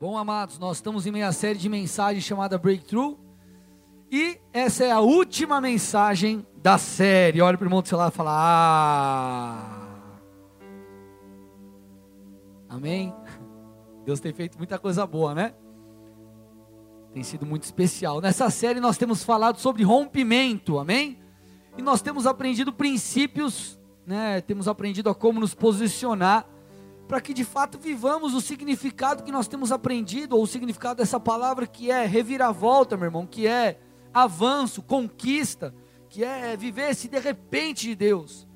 Bom, amados, nós estamos em meia série de mensagens chamada Breakthrough. E essa é a última mensagem da série. Olha para o irmão do lado e fala: Ah! Amém? Deus tem feito muita coisa boa, né? Tem sido muito especial. Nessa série nós temos falado sobre rompimento, amém? E nós temos aprendido princípios, né? Temos aprendido a como nos posicionar para que de fato vivamos o significado que nós temos aprendido, ou o significado dessa palavra que é reviravolta, meu irmão, que é avanço, conquista, que é viver esse de repente de Deus.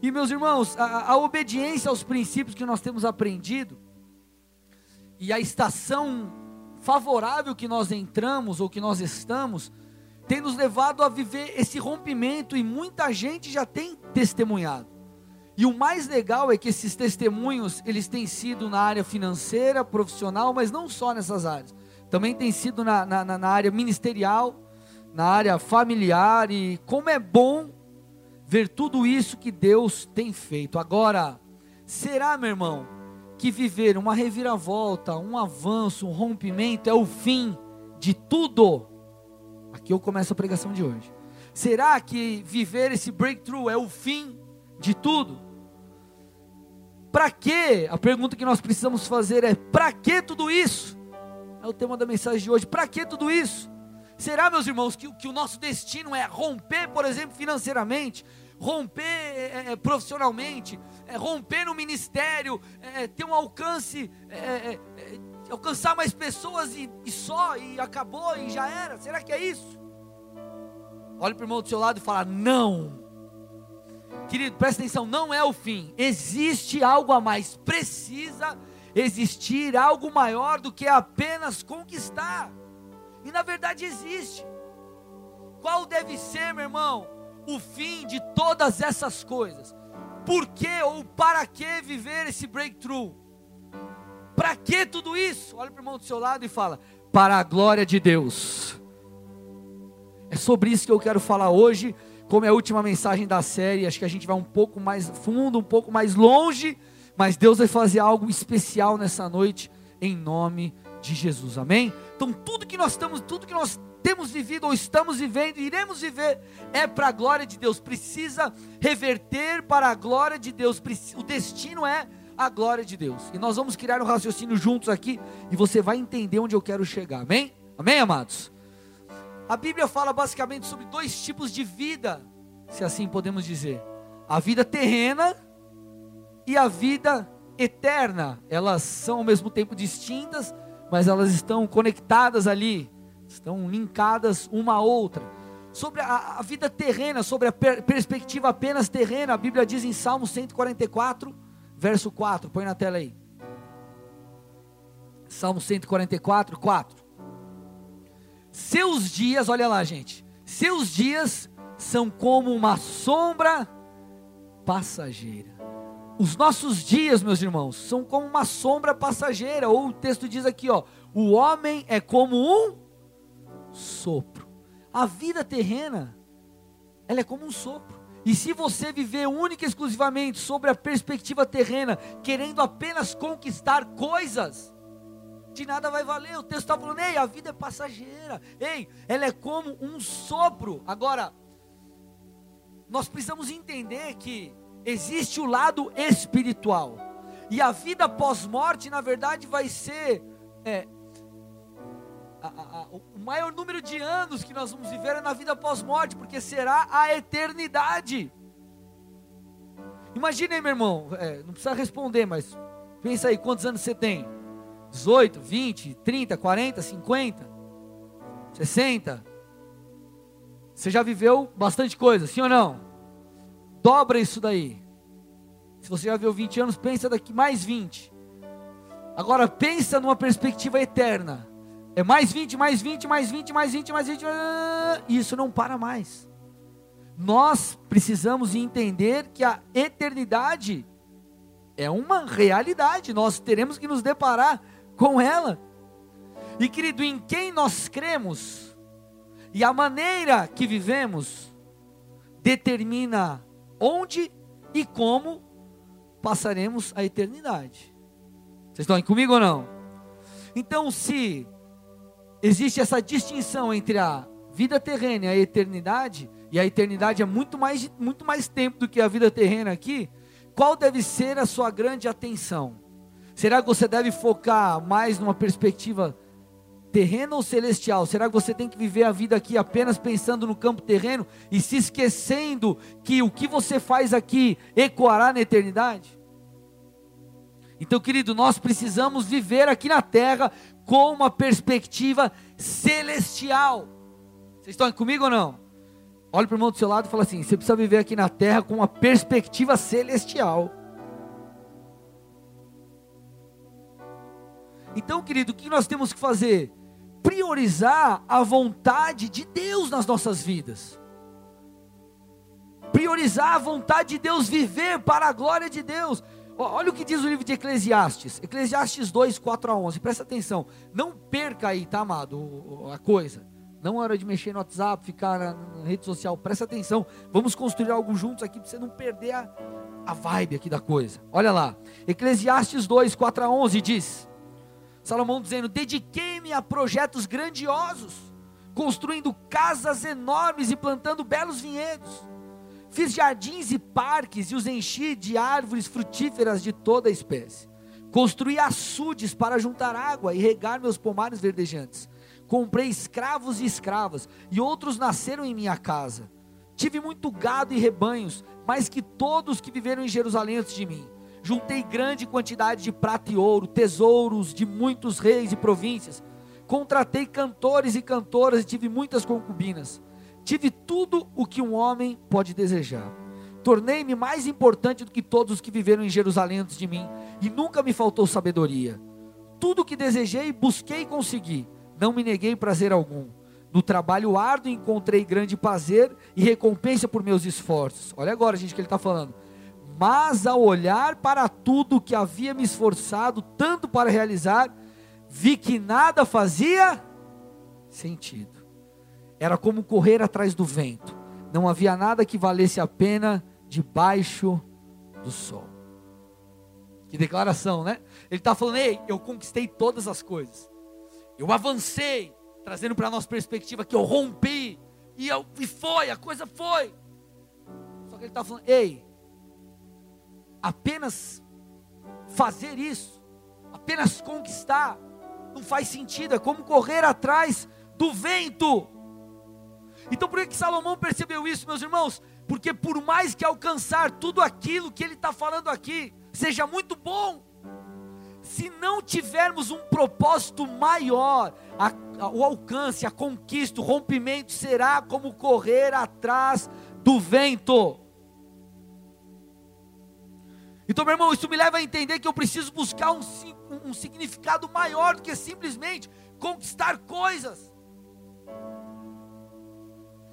E meus irmãos, a, a obediência aos princípios que nós temos aprendido, e a estação favorável que nós entramos ou que nós estamos, tem nos levado a viver esse rompimento e muita gente já tem testemunhado. E o mais legal é que esses testemunhos, eles têm sido na área financeira, profissional, mas não só nessas áreas. Também tem sido na, na, na área ministerial, na área familiar. E como é bom ver tudo isso que Deus tem feito. Agora, será, meu irmão, que viver uma reviravolta, um avanço, um rompimento é o fim de tudo? Aqui eu começo a pregação de hoje. Será que viver esse breakthrough é o fim de tudo? Para que? A pergunta que nós precisamos fazer é: para que tudo isso? É o tema da mensagem de hoje. Para que tudo isso? Será, meus irmãos, que, que o nosso destino é romper, por exemplo, financeiramente, romper é, é, profissionalmente, é, romper no ministério, é, ter um alcance, é, é, alcançar mais pessoas e, e só, e acabou e já era? Será que é isso? Olhe para o irmão do seu lado e fala: não. Querido, presta atenção, não é o fim. Existe algo a mais. Precisa existir algo maior do que apenas conquistar. E na verdade existe. Qual deve ser, meu irmão, o fim de todas essas coisas? Por que ou para que viver esse breakthrough? Para que tudo isso? Olha para o irmão do seu lado e fala: para a glória de Deus. É sobre isso que eu quero falar hoje como é a última mensagem da série, acho que a gente vai um pouco mais fundo, um pouco mais longe, mas Deus vai fazer algo especial nessa noite, em nome de Jesus, amém? Então tudo que nós estamos, tudo que nós temos vivido ou estamos vivendo, iremos viver, é para a glória de Deus, precisa reverter para a glória de Deus, o destino é a glória de Deus, e nós vamos criar um raciocínio juntos aqui, e você vai entender onde eu quero chegar, amém? Amém, amados? A Bíblia fala basicamente sobre dois tipos de vida, se assim podemos dizer: a vida terrena e a vida eterna. Elas são ao mesmo tempo distintas, mas elas estão conectadas ali, estão linkadas uma à outra. Sobre a, a vida terrena, sobre a per, perspectiva apenas terrena, a Bíblia diz em Salmo 144, verso 4, põe na tela aí. Salmo 144, 4. Seus dias, olha lá, gente. Seus dias são como uma sombra passageira. Os nossos dias, meus irmãos, são como uma sombra passageira. Ou o texto diz aqui, ó, o homem é como um sopro. A vida terrena, ela é como um sopro. E se você viver única e exclusivamente sobre a perspectiva terrena, querendo apenas conquistar coisas, de nada vai valer. O texto está falando, ei, a vida é passageira. Ei, ela é como um sopro. Agora, nós precisamos entender que existe o lado espiritual. E a vida pós-morte, na verdade, vai ser. É, a, a, a, o maior número de anos que nós vamos viver é na vida pós-morte, porque será a eternidade. Imagine aí, meu irmão, é, não precisa responder, mas pensa aí, quantos anos você tem? 18, 20, 30, 40, 50, 60. Você já viveu bastante coisa, sim ou não? Dobra isso daí. Se você já viveu 20 anos, pensa daqui mais 20. Agora pensa numa perspectiva eterna. É mais 20, mais 20, mais 20, mais 20, mais 20. E isso não para mais. Nós precisamos entender que a eternidade é uma realidade. Nós teremos que nos deparar com ela. E querido, em quem nós cremos e a maneira que vivemos determina onde e como passaremos a eternidade. Vocês estão aí comigo ou não? Então, se existe essa distinção entre a vida terrena e a eternidade, e a eternidade é muito mais, muito mais tempo do que a vida terrena aqui, qual deve ser a sua grande atenção? Será que você deve focar mais numa perspectiva terrena ou celestial? Será que você tem que viver a vida aqui apenas pensando no campo terreno e se esquecendo que o que você faz aqui ecoará na eternidade? Então, querido, nós precisamos viver aqui na terra com uma perspectiva celestial. Vocês estão comigo ou não? Olha para o irmão do seu lado e fala assim: você precisa viver aqui na terra com uma perspectiva celestial. Então, querido, o que nós temos que fazer? Priorizar a vontade de Deus nas nossas vidas. Priorizar a vontade de Deus, viver para a glória de Deus. Olha o que diz o livro de Eclesiastes, Eclesiastes 2, 4 a 11. Presta atenção, não perca aí, tá amado, a coisa. Não é hora de mexer no WhatsApp, ficar na, rede social. Presta atenção. Vamos construir algo juntos aqui para você não perder a, a vibe aqui da coisa. Olha lá. Eclesiastes 2, 4 a 11 diz: Salomão dizendo: Dediquei-me a projetos grandiosos, construindo casas enormes e plantando belos vinhedos. Fiz jardins e parques e os enchi de árvores frutíferas de toda a espécie. Construí açudes para juntar água e regar meus pomares verdejantes. Comprei escravos e escravas, e outros nasceram em minha casa. Tive muito gado e rebanhos, mais que todos que viveram em Jerusalém antes de mim. Juntei grande quantidade de prata e ouro, tesouros de muitos reis e províncias. Contratei cantores e cantoras e tive muitas concubinas. Tive tudo o que um homem pode desejar. Tornei-me mais importante do que todos os que viveram em Jerusalém antes de mim, e nunca me faltou sabedoria. Tudo o que desejei, busquei e consegui não me neguei prazer algum. No trabalho árduo encontrei grande prazer e recompensa por meus esforços. Olha agora, gente, que ele está falando. Mas ao olhar para tudo que havia me esforçado tanto para realizar, vi que nada fazia sentido. Era como correr atrás do vento. Não havia nada que valesse a pena debaixo do sol. Que declaração, né? Ele está falando, ei, eu conquistei todas as coisas. Eu avancei, trazendo para a nossa perspectiva que eu rompi, e, eu, e foi, a coisa foi. Só que ele está falando, ei, apenas fazer isso, apenas conquistar, não faz sentido, é como correr atrás do vento. Então por que Salomão percebeu isso, meus irmãos? Porque por mais que alcançar tudo aquilo que ele está falando aqui, seja muito bom, se não tivermos um propósito maior, a, a, o alcance, a conquista, o rompimento será como correr atrás do vento. Então, meu irmão, isso me leva a entender que eu preciso buscar um, um, significado maior do que simplesmente conquistar coisas.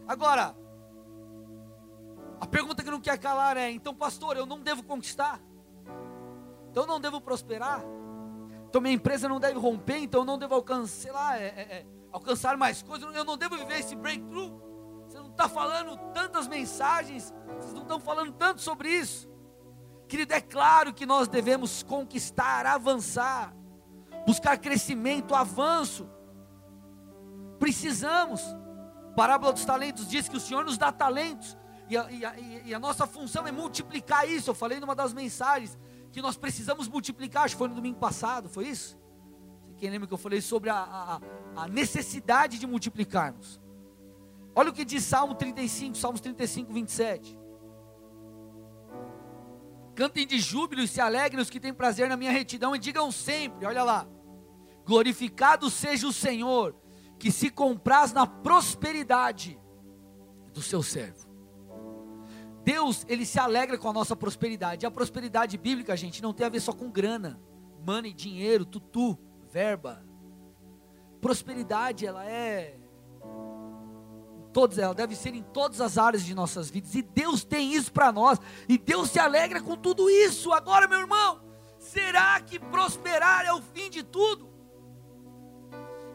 Agora, a pergunta que não quer calar é: então, pastor, eu não devo conquistar? Então, eu não devo prosperar? Então minha empresa não deve romper, então eu não devo alcançar, lá, é, é, é, alcançar mais coisas, eu não devo viver esse breakthrough. Você não está falando tantas mensagens, vocês não estão falando tanto sobre isso. Querido, é claro que nós devemos conquistar, avançar, buscar crescimento, avanço. Precisamos. A parábola dos talentos diz que o Senhor nos dá talentos. E a, e, a, e a, nossa função é multiplicar isso. Eu falei numa das mensagens que nós precisamos multiplicar, acho que foi no domingo passado, foi isso? Quem lembra que eu falei sobre a, a, necessidade de multiplicarmos? Olha o que diz Salmo 35, Salmos 35, 27. Cantem de júbilo e se alegrem os que têm prazer na minha retidão e digam sempre, olha lá, glorificado seja o Senhor, que se compraz na prosperidade do seu servo. Deus, ele se alegra com a nossa prosperidade. E a prosperidade bíblica, gente, não tem a ver só com grana, money, dinheiro, tutu, verba. Prosperidade, ela é todas, ela deve ser em todas as áreas de nossas vidas. E Deus tem isso para nós. E Deus se alegra com tudo isso. Agora, meu irmão, será que prosperar é o fim de tudo?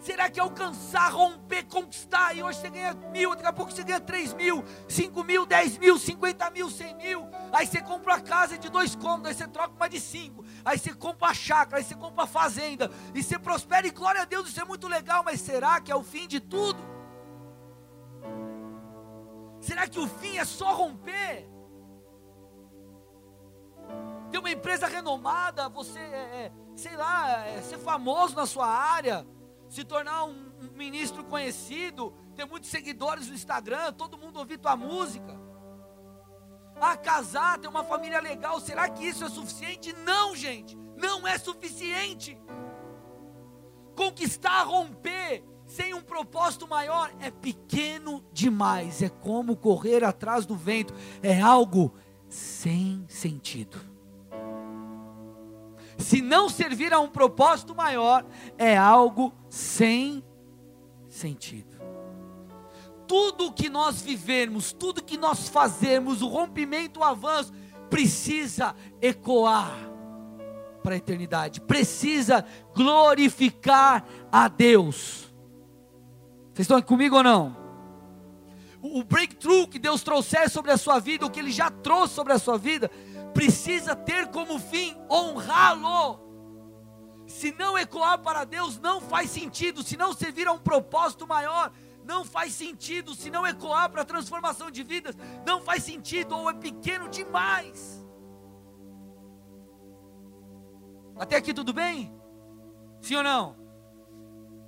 Será quer alcançar, romper, conquistar, e hoje você ganha mil, daqui a pouco você ganha três mil, cinco mil, dez mil, cinquenta mil, cem mil, aí você compra uma casa de dois cômodos, aí você troca uma de cinco, aí você compra a chácara, aí você compra a fazenda, e você prospera, e glória a Deus, isso é muito legal, mas será que é o fim de tudo? Será que o fim é só romper? Ter uma empresa renomada, você, é, é, sei lá, é, ser famoso na sua área, se tornar um, um ministro conhecido, ter muitos seguidores no Instagram, todo mundo ouvir tua música. Ah, casar, ter uma família legal, será que isso é suficiente? Não, gente, não é suficiente. Conquistar, romper, sem um propósito maior, é pequeno demais. É como correr atrás do vento, é algo sem sentido. Se não servir a um propósito maior, é algo sem sentido. Tudo que nós vivermos, tudo que nós fazemos, o rompimento, o avanço, precisa ecoar para a eternidade, precisa glorificar a Deus. Vocês estão comigo ou não? O breakthrough que Deus trouxer sobre a sua vida, o que Ele já trouxe sobre a sua vida, precisa ter como fim honrá-lo. Se não ecoar para Deus, não faz sentido. Se não servir a um propósito maior, não faz sentido. Se não ecoar para a transformação de vidas, não faz sentido ou é pequeno demais. Até aqui tudo bem? Sim ou não?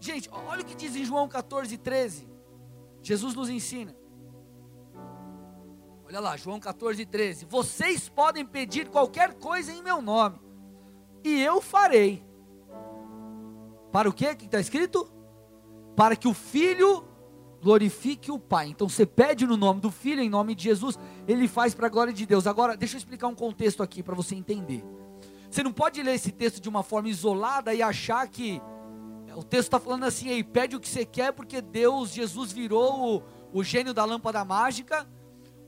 Gente, olha o que diz em João 14, 13. Jesus nos ensina. Olha lá, João 14, 13. Vocês podem pedir qualquer coisa em meu nome, e eu farei. Para o quê? que está escrito? Para que o filho glorifique o Pai. Então você pede no nome do Filho, em nome de Jesus, ele faz para a glória de Deus. Agora, deixa eu explicar um contexto aqui para você entender. Você não pode ler esse texto de uma forma isolada e achar que o texto está falando assim aí, pede o que você quer, porque Deus, Jesus virou o, o gênio da lâmpada mágica,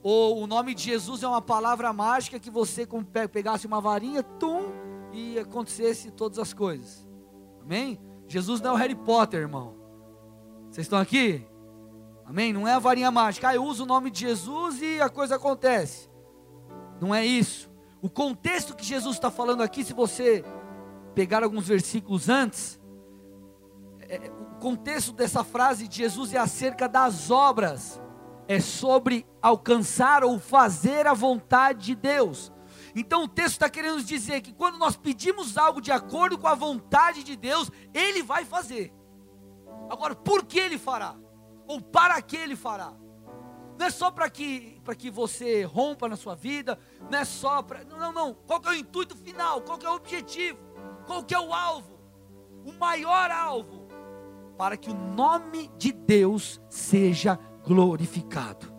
ou o nome de Jesus é uma palavra mágica que você pegasse uma varinha, tum, e acontecesse todas as coisas. Amém? Jesus não é o Harry Potter, irmão. Vocês estão aqui? Amém? Não é a varinha mágica. Ah, eu uso o nome de Jesus e a coisa acontece. Não é isso. O contexto que Jesus está falando aqui, se você pegar alguns versículos antes, contexto dessa frase de Jesus é acerca das obras, é sobre alcançar ou fazer a vontade de Deus. Então o texto está querendo dizer que quando nós pedimos algo de acordo com a vontade de Deus, Ele vai fazer. Agora, por que Ele fará? Ou para que Ele fará? Não é só para que, que você rompa na sua vida, não é só para. Não, não, não. Qual é o intuito final? Qual é o objetivo? Qual é o alvo? O maior alvo para que o nome de Deus seja glorificado.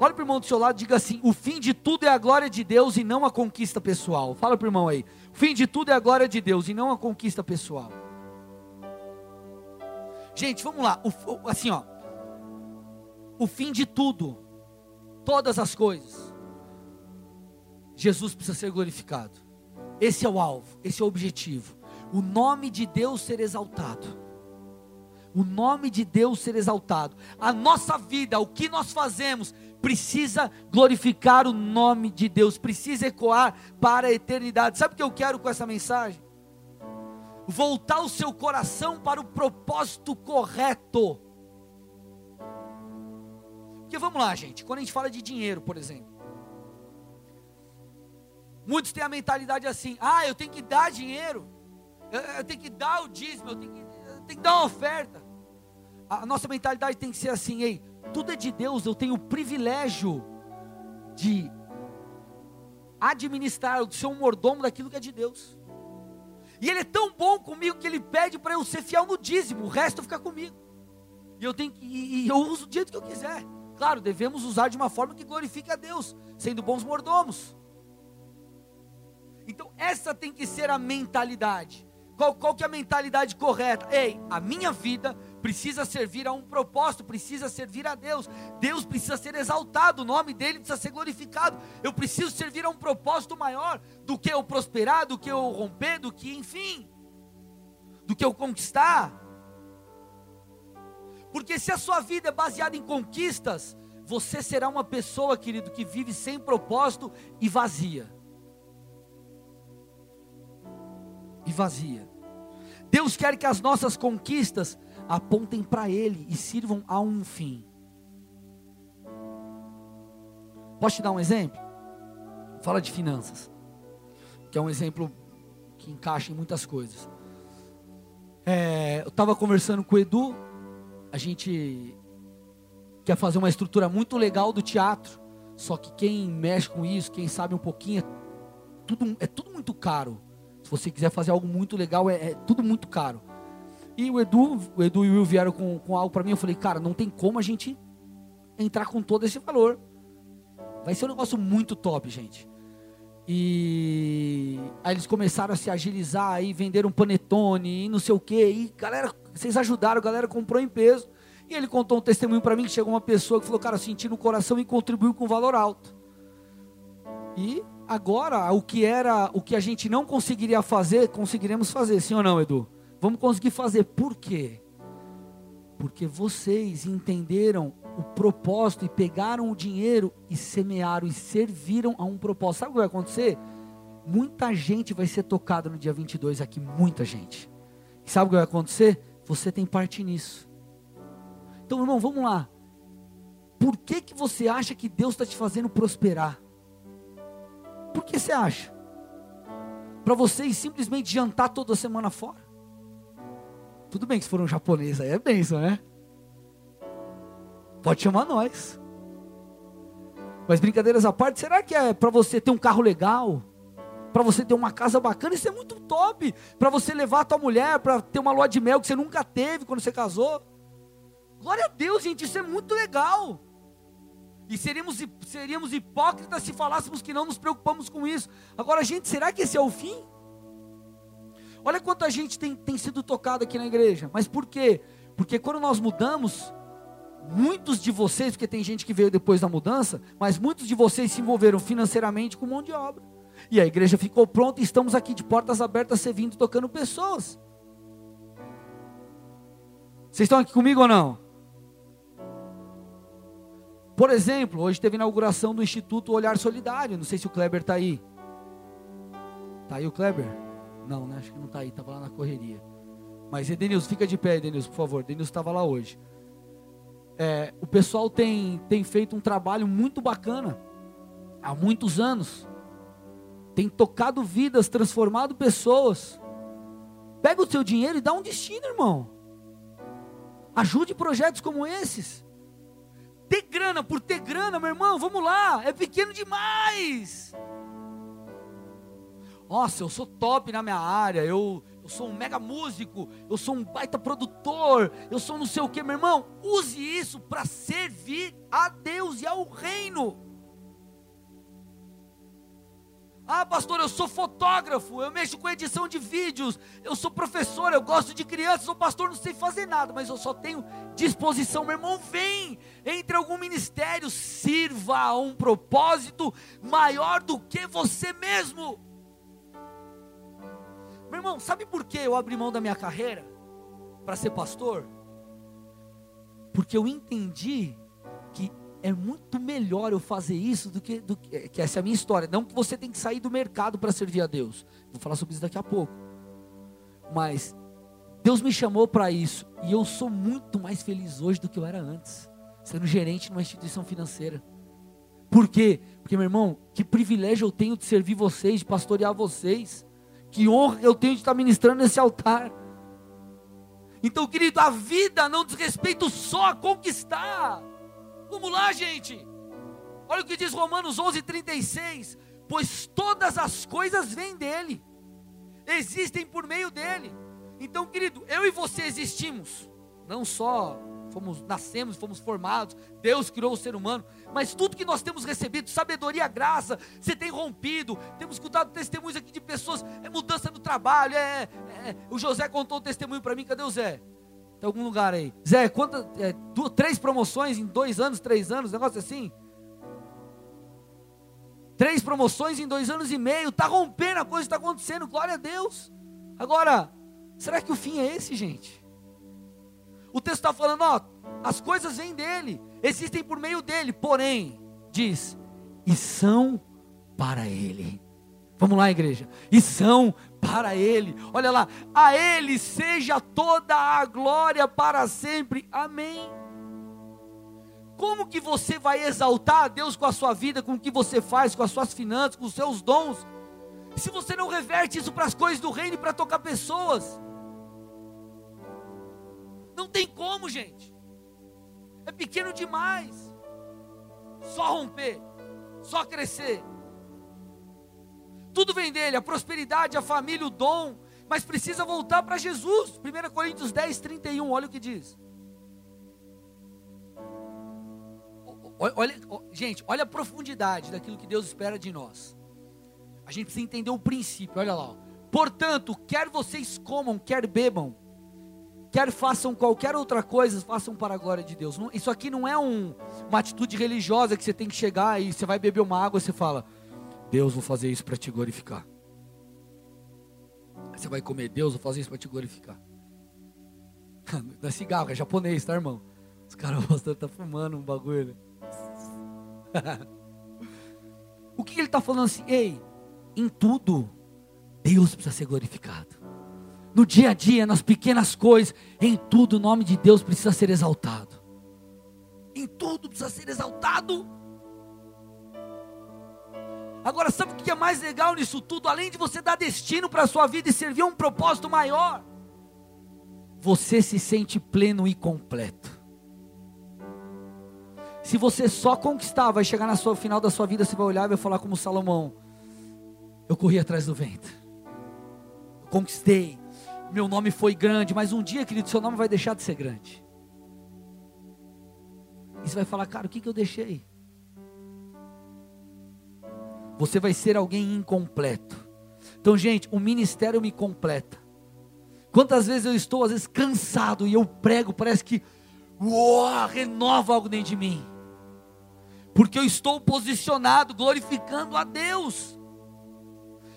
Olha para o irmão do seu lado e diga assim: o fim de tudo é a glória de Deus e não a conquista pessoal. Fala para o irmão aí: o fim de tudo é a glória de Deus e não a conquista pessoal. Gente, vamos lá, o, assim ó, o fim de tudo, todas as coisas, Jesus precisa ser glorificado. Esse é o alvo, esse é o objetivo. O nome de Deus ser exaltado o nome de Deus ser exaltado. A nossa vida, o que nós fazemos, precisa glorificar o nome de Deus, precisa ecoar para a eternidade. Sabe o que eu quero com essa mensagem? Voltar o seu coração para o propósito correto. Porque vamos lá, gente, quando a gente fala de dinheiro, por exemplo, muitos têm a mentalidade assim: ah, eu tenho que dar dinheiro, eu, eu tenho que dar o dízimo, eu tenho que tem que dar uma oferta. A nossa mentalidade tem que ser assim, ei, tudo é de Deus, eu tenho o privilégio de administrar, de ser um mordomo daquilo que é de Deus. E Ele é tão bom comigo que Ele pede para eu ser fiel no dízimo, o resto fica comigo. E eu tenho que, e eu uso do jeito que eu quiser. Claro, devemos usar de uma forma que glorifique a Deus, sendo bons mordomos. Então, essa tem que ser a mentalidade. Qual, qual que é a mentalidade correta? Ei, a minha vida precisa servir a um propósito, precisa servir a Deus. Deus precisa ser exaltado, o nome dele precisa ser glorificado. Eu preciso servir a um propósito maior do que eu prosperar, do que eu romper, do que, enfim, do que eu conquistar. Porque se a sua vida é baseada em conquistas, você será uma pessoa, querido, que vive sem propósito e vazia. E vazia. Deus quer que as nossas conquistas apontem para Ele e sirvam a um fim. Posso te dar um exemplo? Fala de finanças, que é um exemplo que encaixa em muitas coisas. É, eu estava conversando com o Edu, a gente quer fazer uma estrutura muito legal do teatro, só que quem mexe com isso, quem sabe um pouquinho, é tudo, é tudo muito caro. Você quiser fazer algo muito legal, é, é tudo muito caro. E o Edu, o Edu e o Will vieram com, com algo para mim, eu falei, cara, não tem como a gente entrar com todo esse valor. Vai ser um negócio muito top, gente. E aí eles começaram a se agilizar aí, venderam panetone e não sei o que. E galera, vocês ajudaram, a galera comprou em peso. E ele contou um testemunho para mim que chegou uma pessoa que falou, cara, senti no coração e contribuiu com valor alto. E agora, o que era, o que a gente não conseguiria fazer, conseguiremos fazer, sim ou não, Edu? Vamos conseguir fazer. Por quê? Porque vocês entenderam o propósito e pegaram o dinheiro e semearam e serviram a um propósito. Sabe o que vai acontecer? Muita gente vai ser tocada no dia 22 aqui, muita gente. E sabe o que vai acontecer? Você tem parte nisso. Então, irmão, vamos lá. Por que, que você acha que Deus está te fazendo prosperar? Por que você acha? Para vocês simplesmente jantar toda semana fora? Tudo bem que se for um japonês aí é bênção, né? Pode chamar nós. Mas brincadeiras à parte, será que é para você ter um carro legal? Para você ter uma casa bacana? Isso é muito top. Para você levar a tua mulher para ter uma lua de mel que você nunca teve quando você casou? Glória a Deus, gente, isso é muito legal. E seríamos, seríamos hipócritas se falássemos que não nos preocupamos com isso. Agora, gente, será que esse é o fim? Olha quanta gente tem, tem sido tocada aqui na igreja. Mas por quê? Porque quando nós mudamos, muitos de vocês, porque tem gente que veio depois da mudança, mas muitos de vocês se envolveram financeiramente com mão de obra. E a igreja ficou pronta e estamos aqui de portas abertas, servindo, tocando pessoas. Vocês estão aqui comigo ou não? Por exemplo, hoje teve a inauguração do Instituto Olhar Solidário. Não sei se o Kleber está aí. Está aí o Kleber? Não, né? Acho que não está aí, estava lá na correria. Mas Edenilson, fica de pé, Edenilson, por favor. Edenilson estava lá hoje é, o pessoal tem, tem feito um trabalho muito bacana há muitos anos. Tem tocado vidas, transformado pessoas. Pega o seu dinheiro e dá um destino, irmão. Ajude projetos como esses. Ter grana por ter grana, meu irmão, vamos lá, é pequeno demais. Nossa, eu sou top na minha área, eu, eu sou um mega músico, eu sou um baita produtor, eu sou não sei o que, meu irmão. Use isso para servir a Deus e ao reino. Ah, pastor, eu sou fotógrafo, eu mexo com edição de vídeos, eu sou professor, eu gosto de crianças, sou pastor, não sei fazer nada, mas eu só tenho disposição. Meu irmão, vem, entre algum ministério, sirva a um propósito maior do que você mesmo. Meu irmão, sabe por que eu abri mão da minha carreira para ser pastor? Porque eu entendi que é muito melhor eu fazer isso do que, do que, que essa é a minha história. Não que você tem que sair do mercado para servir a Deus. Vou falar sobre isso daqui a pouco. Mas Deus me chamou para isso e eu sou muito mais feliz hoje do que eu era antes, sendo gerente numa instituição financeira. Por quê? Porque, meu irmão, que privilégio eu tenho de servir vocês, de pastorear vocês. Que honra eu tenho de estar ministrando nesse altar. Então, querido, a vida não diz respeito só a conquistar. Lá, gente. Olha o que diz Romanos 11:36. Pois todas as coisas vêm dele, existem por meio dele. Então, querido, eu e você existimos, não só fomos nascemos, fomos formados, Deus criou o ser humano, mas tudo que nós temos recebido, sabedoria, graça, você tem rompido. Temos escutado testemunhos aqui de pessoas, é mudança no trabalho, é, é o José contou um testemunho para mim, cadê o Zé? Tem algum lugar aí? Zé, quantas, é, duas, três promoções em dois anos, três anos, negócio assim? Três promoções em dois anos e meio, está rompendo, a coisa está acontecendo, glória a Deus. Agora, será que o fim é esse, gente? O texto está falando, ó, as coisas vêm dele, existem por meio dele, porém, diz, e são para ele. Vamos lá, igreja. E são para ele. Olha lá, a ele seja toda a glória para sempre. Amém. Como que você vai exaltar a Deus com a sua vida, com o que você faz, com as suas finanças, com os seus dons, se você não reverte isso para as coisas do reino e para tocar pessoas? Não tem como, gente. É pequeno demais. Só romper, só crescer. Tudo vem dele, a prosperidade, a família, o dom, mas precisa voltar para Jesus. 1 Coríntios 10, 31, olha o que diz. Olha, gente, olha a profundidade daquilo que Deus espera de nós. A gente precisa entender o princípio, olha lá. Portanto, quer vocês comam, quer bebam, quer façam qualquer outra coisa, façam para a glória de Deus. Isso aqui não é um, uma atitude religiosa que você tem que chegar e você vai beber uma água e você fala, Deus, vou fazer isso para te glorificar. Você vai comer, Deus, vou fazer isso para te glorificar. Não é cigarro, é japonês, tá, irmão? Os caras, o pastor tá fumando um bagulho. o que ele está falando assim? Ei, em tudo, Deus precisa ser glorificado no dia a dia, nas pequenas coisas, em tudo o nome de Deus precisa ser exaltado. Em tudo precisa ser exaltado. Agora, sabe o que é mais legal nisso tudo? Além de você dar destino para a sua vida e servir a um propósito maior, você se sente pleno e completo. Se você só conquistar, vai chegar no final da sua vida, você vai olhar e vai falar como Salomão: Eu corri atrás do vento, eu conquistei, meu nome foi grande, mas um dia, querido, seu nome vai deixar de ser grande. E você vai falar, cara, o que, que eu deixei? Você vai ser alguém incompleto. Então, gente, o ministério me completa. Quantas vezes eu estou, às vezes, cansado e eu prego, parece que uou, renova algo dentro de mim. Porque eu estou posicionado, glorificando a Deus.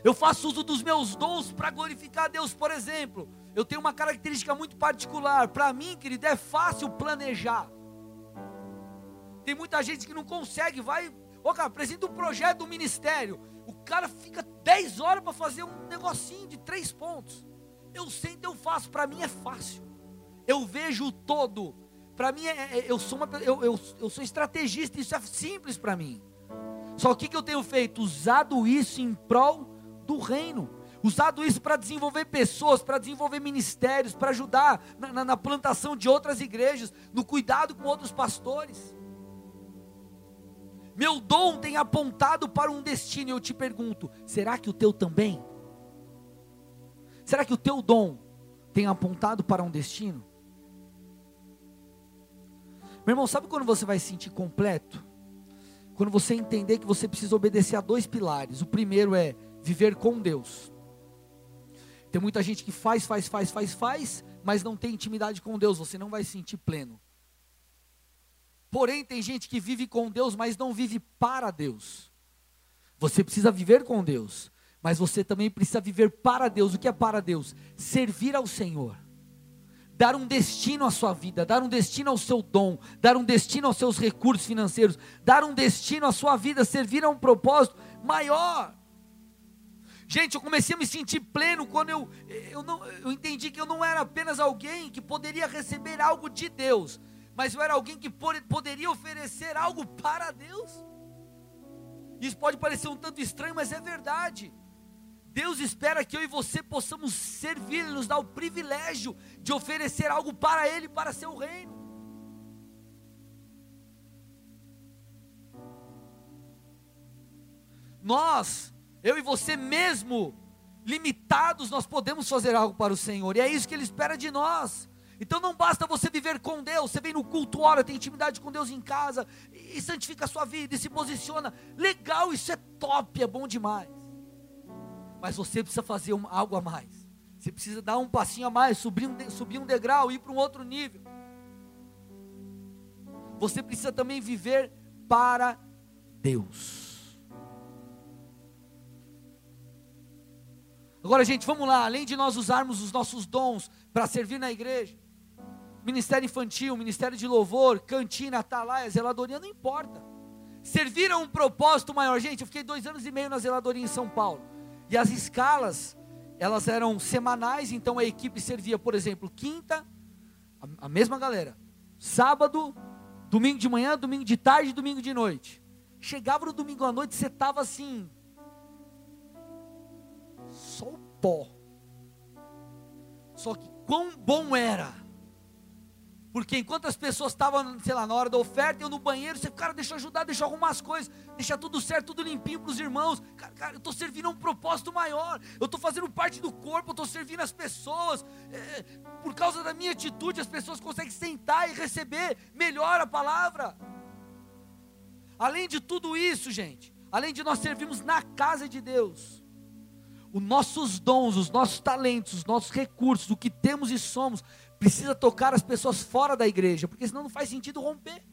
Eu faço uso dos meus dons para glorificar a Deus, por exemplo. Eu tenho uma característica muito particular. Para mim, querido, é fácil planejar. Tem muita gente que não consegue, vai. Ô, cara, apresenta um projeto do ministério. O cara fica 10 horas para fazer um negocinho de três pontos. Eu sei, então eu faço. Para mim é fácil. Eu vejo o todo. Para mim, é, é, eu, sou uma, eu, eu, eu sou estrategista. Isso é simples para mim. Só o que, que eu tenho feito? Usado isso em prol do reino. Usado isso para desenvolver pessoas, para desenvolver ministérios, para ajudar na, na, na plantação de outras igrejas, no cuidado com outros pastores. Meu dom tem apontado para um destino, eu te pergunto: será que o teu também? Será que o teu dom tem apontado para um destino? Meu irmão, sabe quando você vai se sentir completo? Quando você entender que você precisa obedecer a dois pilares. O primeiro é viver com Deus. Tem muita gente que faz, faz, faz, faz, faz, mas não tem intimidade com Deus, você não vai se sentir pleno. Porém, tem gente que vive com Deus, mas não vive para Deus. Você precisa viver com Deus, mas você também precisa viver para Deus. O que é para Deus? Servir ao Senhor. Dar um destino à sua vida, dar um destino ao seu dom, dar um destino aos seus recursos financeiros, dar um destino à sua vida, servir a um propósito maior. Gente, eu comecei a me sentir pleno quando eu, eu, não, eu entendi que eu não era apenas alguém que poderia receber algo de Deus, mas eu era alguém que poderia oferecer algo para Deus. Isso pode parecer um tanto estranho, mas é verdade. Deus espera que eu e você possamos servir, Ele nos dá o privilégio de oferecer algo para Ele, para seu reino. Nós eu e você mesmo, limitados, nós podemos fazer algo para o Senhor, e é isso que Ele espera de nós. Então não basta você viver com Deus, você vem no culto, ora, tem intimidade com Deus em casa, e santifica a sua vida, e se posiciona. Legal, isso é top, é bom demais. Mas você precisa fazer um, algo a mais. Você precisa dar um passinho a mais, subir um, subir um degrau, ir para um outro nível. Você precisa também viver para Deus. Agora, gente, vamos lá. Além de nós usarmos os nossos dons para servir na igreja, ministério infantil, ministério de louvor, cantina, atalaia, zeladoria, não importa. Servir a um propósito maior. Gente, eu fiquei dois anos e meio na zeladoria em São Paulo. E as escalas, elas eram semanais, então a equipe servia, por exemplo, quinta, a, a mesma galera. Sábado, domingo de manhã, domingo de tarde, domingo de noite. Chegava no domingo à noite, você estava assim. Só o pó. Só que quão bom era porque enquanto as pessoas estavam, sei lá, na hora da oferta, eu no banheiro, você, cara, deixa eu ajudar, deixa eu arrumar as coisas, deixa tudo certo, tudo limpinho para os irmãos. Cara, cara eu estou servindo a um propósito maior, eu estou fazendo parte do corpo, eu estou servindo as pessoas. É, por causa da minha atitude, as pessoas conseguem sentar e receber melhor a palavra. Além de tudo isso, gente, além de nós servirmos na casa de Deus, os nossos dons, os nossos talentos, os nossos recursos, o que temos e somos, precisa tocar as pessoas fora da igreja, porque senão não faz sentido romper.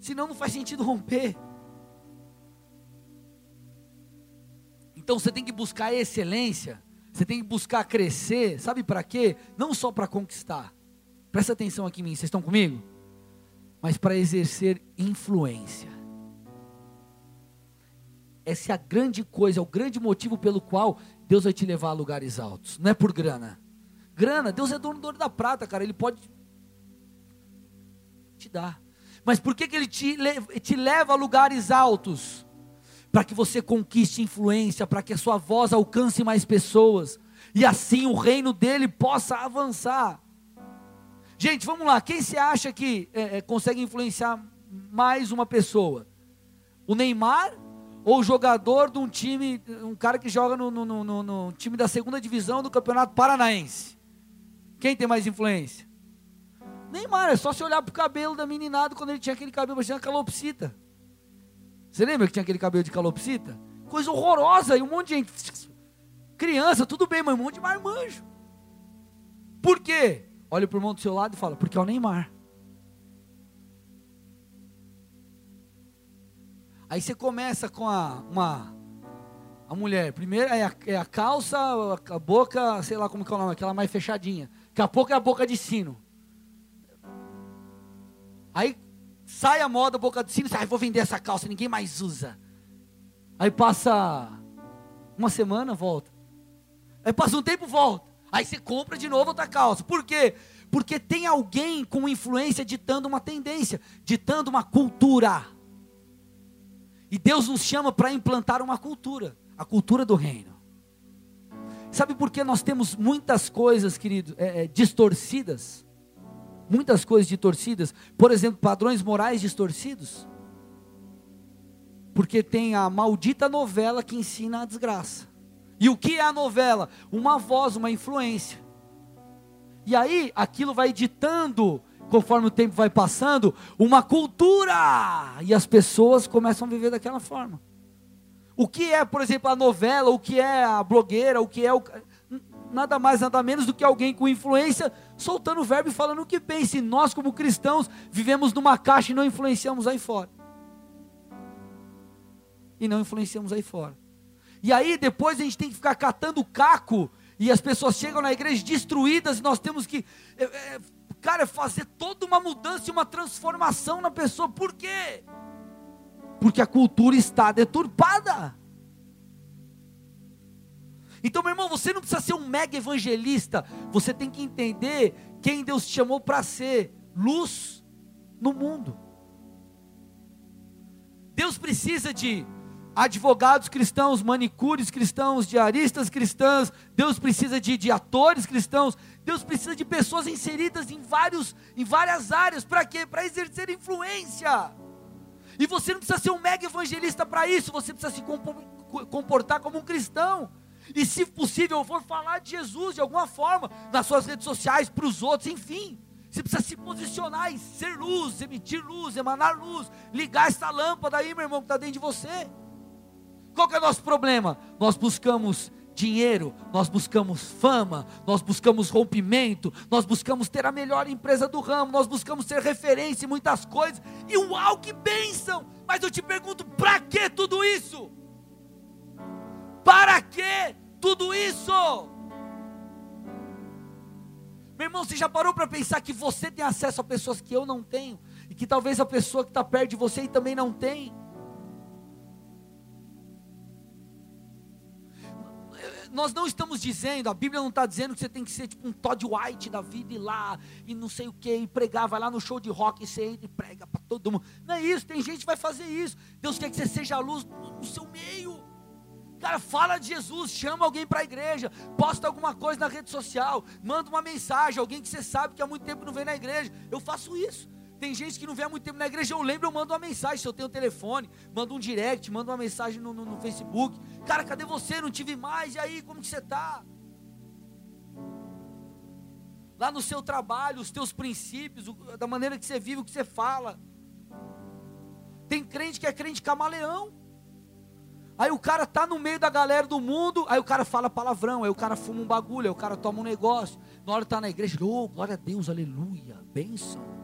Senão não faz sentido romper. Então você tem que buscar excelência, você tem que buscar crescer, sabe para quê? Não só para conquistar. Presta atenção aqui em mim, vocês estão comigo? Mas para exercer influência. Essa é a grande coisa, é o grande motivo pelo qual Deus vai te levar a lugares altos. Não é por grana. Grana, Deus é dono do ouro da prata, cara. Ele pode te dar. Mas por que, que Ele te, te leva a lugares altos? Para que você conquiste influência, para que a sua voz alcance mais pessoas. E assim o reino dele possa avançar. Gente, vamos lá. Quem se acha que é, é, consegue influenciar mais uma pessoa? O Neymar ou jogador de um time, um cara que joga no, no, no, no, time da segunda divisão do Campeonato Paranaense. Quem tem mais influência? Neymar, é só se olhar pro cabelo da meninada quando ele tinha aquele cabelo parecendo calopsita. Você lembra que tinha aquele cabelo de calopsita? Coisa horrorosa, e um monte de gente. Criança, tudo bem, mas um monte de marmanjo. Por quê? Olha pro irmão do seu lado e fala, porque é o Neymar. Aí você começa com a, uma a mulher. Primeiro é a, é a calça, a boca, sei lá como é o nome, aquela mais fechadinha. Daqui a pouco é a boca de sino. Aí sai a moda boca de sino, sai, vou vender essa calça, ninguém mais usa. Aí passa uma semana, volta. Aí passa um tempo, volta. Aí você compra de novo outra calça. Por quê? Porque tem alguém com influência ditando uma tendência, ditando uma cultura. E Deus nos chama para implantar uma cultura, a cultura do reino. Sabe por que nós temos muitas coisas, querido, é, é, distorcidas? Muitas coisas distorcidas. Por exemplo, padrões morais distorcidos. Porque tem a maldita novela que ensina a desgraça. E o que é a novela? Uma voz, uma influência. E aí, aquilo vai ditando conforme o tempo vai passando, uma cultura. E as pessoas começam a viver daquela forma. O que é, por exemplo, a novela, o que é a blogueira, o que é o. Nada mais, nada menos do que alguém com influência soltando o verbo e falando o que pensa. E nós, como cristãos, vivemos numa caixa e não influenciamos aí fora. E não influenciamos aí fora. E aí depois a gente tem que ficar catando caco e as pessoas chegam na igreja destruídas e nós temos que é, é, cara, é fazer toda uma mudança e uma transformação na pessoa. Por quê? Porque a cultura está deturpada. Então, meu irmão, você não precisa ser um mega evangelista, você tem que entender quem Deus te chamou para ser luz no mundo. Deus precisa de advogados cristãos, manicures cristãos, diaristas cristãs, Deus precisa de, de atores cristãos, Deus precisa de pessoas inseridas em, vários, em várias áreas, para quê? Para exercer influência. E você não precisa ser um mega evangelista para isso, você precisa se comportar como um cristão. E se possível, for falar de Jesus de alguma forma, nas suas redes sociais, para os outros, enfim. Você precisa se posicionar e ser luz, emitir luz, emanar luz, ligar essa lâmpada aí, meu irmão, que está dentro de você. Qual que é o nosso problema? Nós buscamos dinheiro, nós buscamos fama, nós buscamos rompimento, nós buscamos ter a melhor empresa do ramo, nós buscamos ser referência em muitas coisas. E uau, que bênção! Mas eu te pergunto, para que tudo isso? Para que tudo isso? Meu irmão, você já parou para pensar que você tem acesso a pessoas que eu não tenho? E que talvez a pessoa que está perto de você também não tem? Nós não estamos dizendo, a Bíblia não está dizendo que você tem que ser tipo um Todd White da vida e lá, e não sei o que, e pregar, vai lá no show de rock e você entra e prega para todo mundo. Não é isso, tem gente que vai fazer isso. Deus quer que você seja a luz no seu meio. Cara, fala de Jesus, chama alguém para a igreja, posta alguma coisa na rede social, manda uma mensagem, alguém que você sabe que há muito tempo não vem na igreja. Eu faço isso. Tem gente que não vê há muito tempo na igreja, eu lembro, eu mando uma mensagem, se eu tenho um telefone, mando um direct, mando uma mensagem no, no, no Facebook. Cara, cadê você? Não tive mais, e aí, como que você está? Lá no seu trabalho, os teus princípios, da maneira que você vive, o que você fala. Tem crente que é crente camaleão. Aí o cara tá no meio da galera do mundo, aí o cara fala palavrão, aí o cara fuma um bagulho, aí o cara toma um negócio. Na hora tá na igreja, oh, glória a Deus, aleluia, bênção.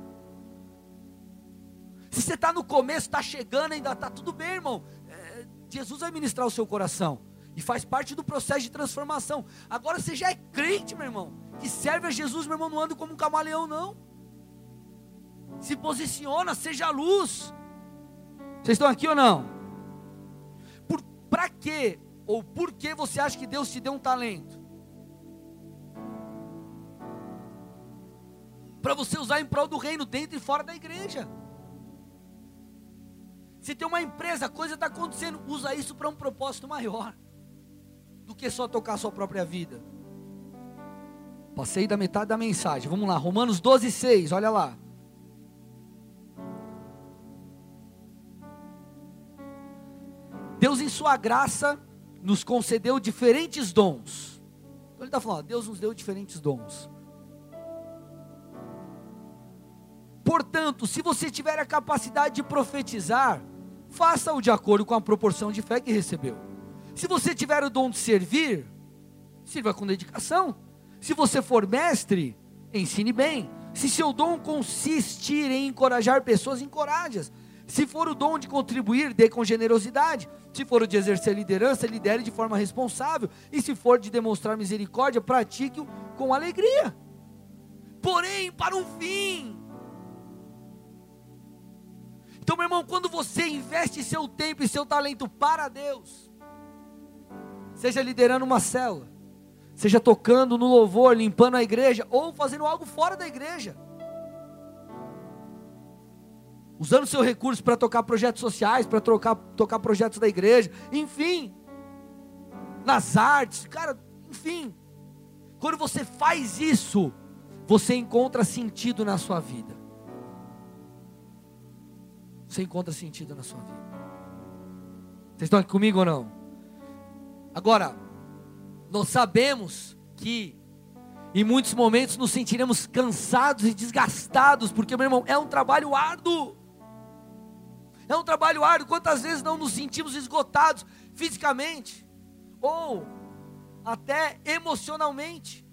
Se você está no começo, está chegando, ainda está tudo bem, irmão. É, Jesus vai ministrar o seu coração. E faz parte do processo de transformação. Agora você já é crente, meu irmão. Que serve a Jesus, meu irmão, não anda como um camaleão, não. Se posiciona, seja luz. Vocês estão aqui ou não? Para quê? Ou por que você acha que Deus te deu um talento? Para você usar em prol do reino, dentro e fora da igreja. Se tem uma empresa, coisa está acontecendo, usa isso para um propósito maior do que só tocar a sua própria vida. Passei da metade da mensagem. Vamos lá, Romanos 12, 6, olha lá. Deus, em Sua graça, nos concedeu diferentes dons. Então ele está falando, Deus nos deu diferentes dons. Portanto, se você tiver a capacidade de profetizar, faça-o de acordo com a proporção de fé que recebeu. Se você tiver o dom de servir, sirva com dedicação. Se você for mestre, ensine bem. Se seu dom consistir em encorajar pessoas, encoraje-as. Se for o dom de contribuir, dê com generosidade. Se for o de exercer liderança, lidere de forma responsável. E se for de demonstrar misericórdia, pratique-o com alegria. Porém, para um fim, então, meu irmão, quando você investe seu tempo e seu talento para Deus, seja liderando uma célula, seja tocando no louvor, limpando a igreja, ou fazendo algo fora da igreja, usando seu recurso para tocar projetos sociais, para tocar, tocar projetos da igreja, enfim, nas artes, cara, enfim, quando você faz isso, você encontra sentido na sua vida você encontra sentido na sua vida. Vocês estão aqui comigo ou não? Agora, nós sabemos que em muitos momentos nos sentiremos cansados e desgastados, porque, meu irmão, é um trabalho árduo. É um trabalho árduo. Quantas vezes não nos sentimos esgotados fisicamente ou até emocionalmente?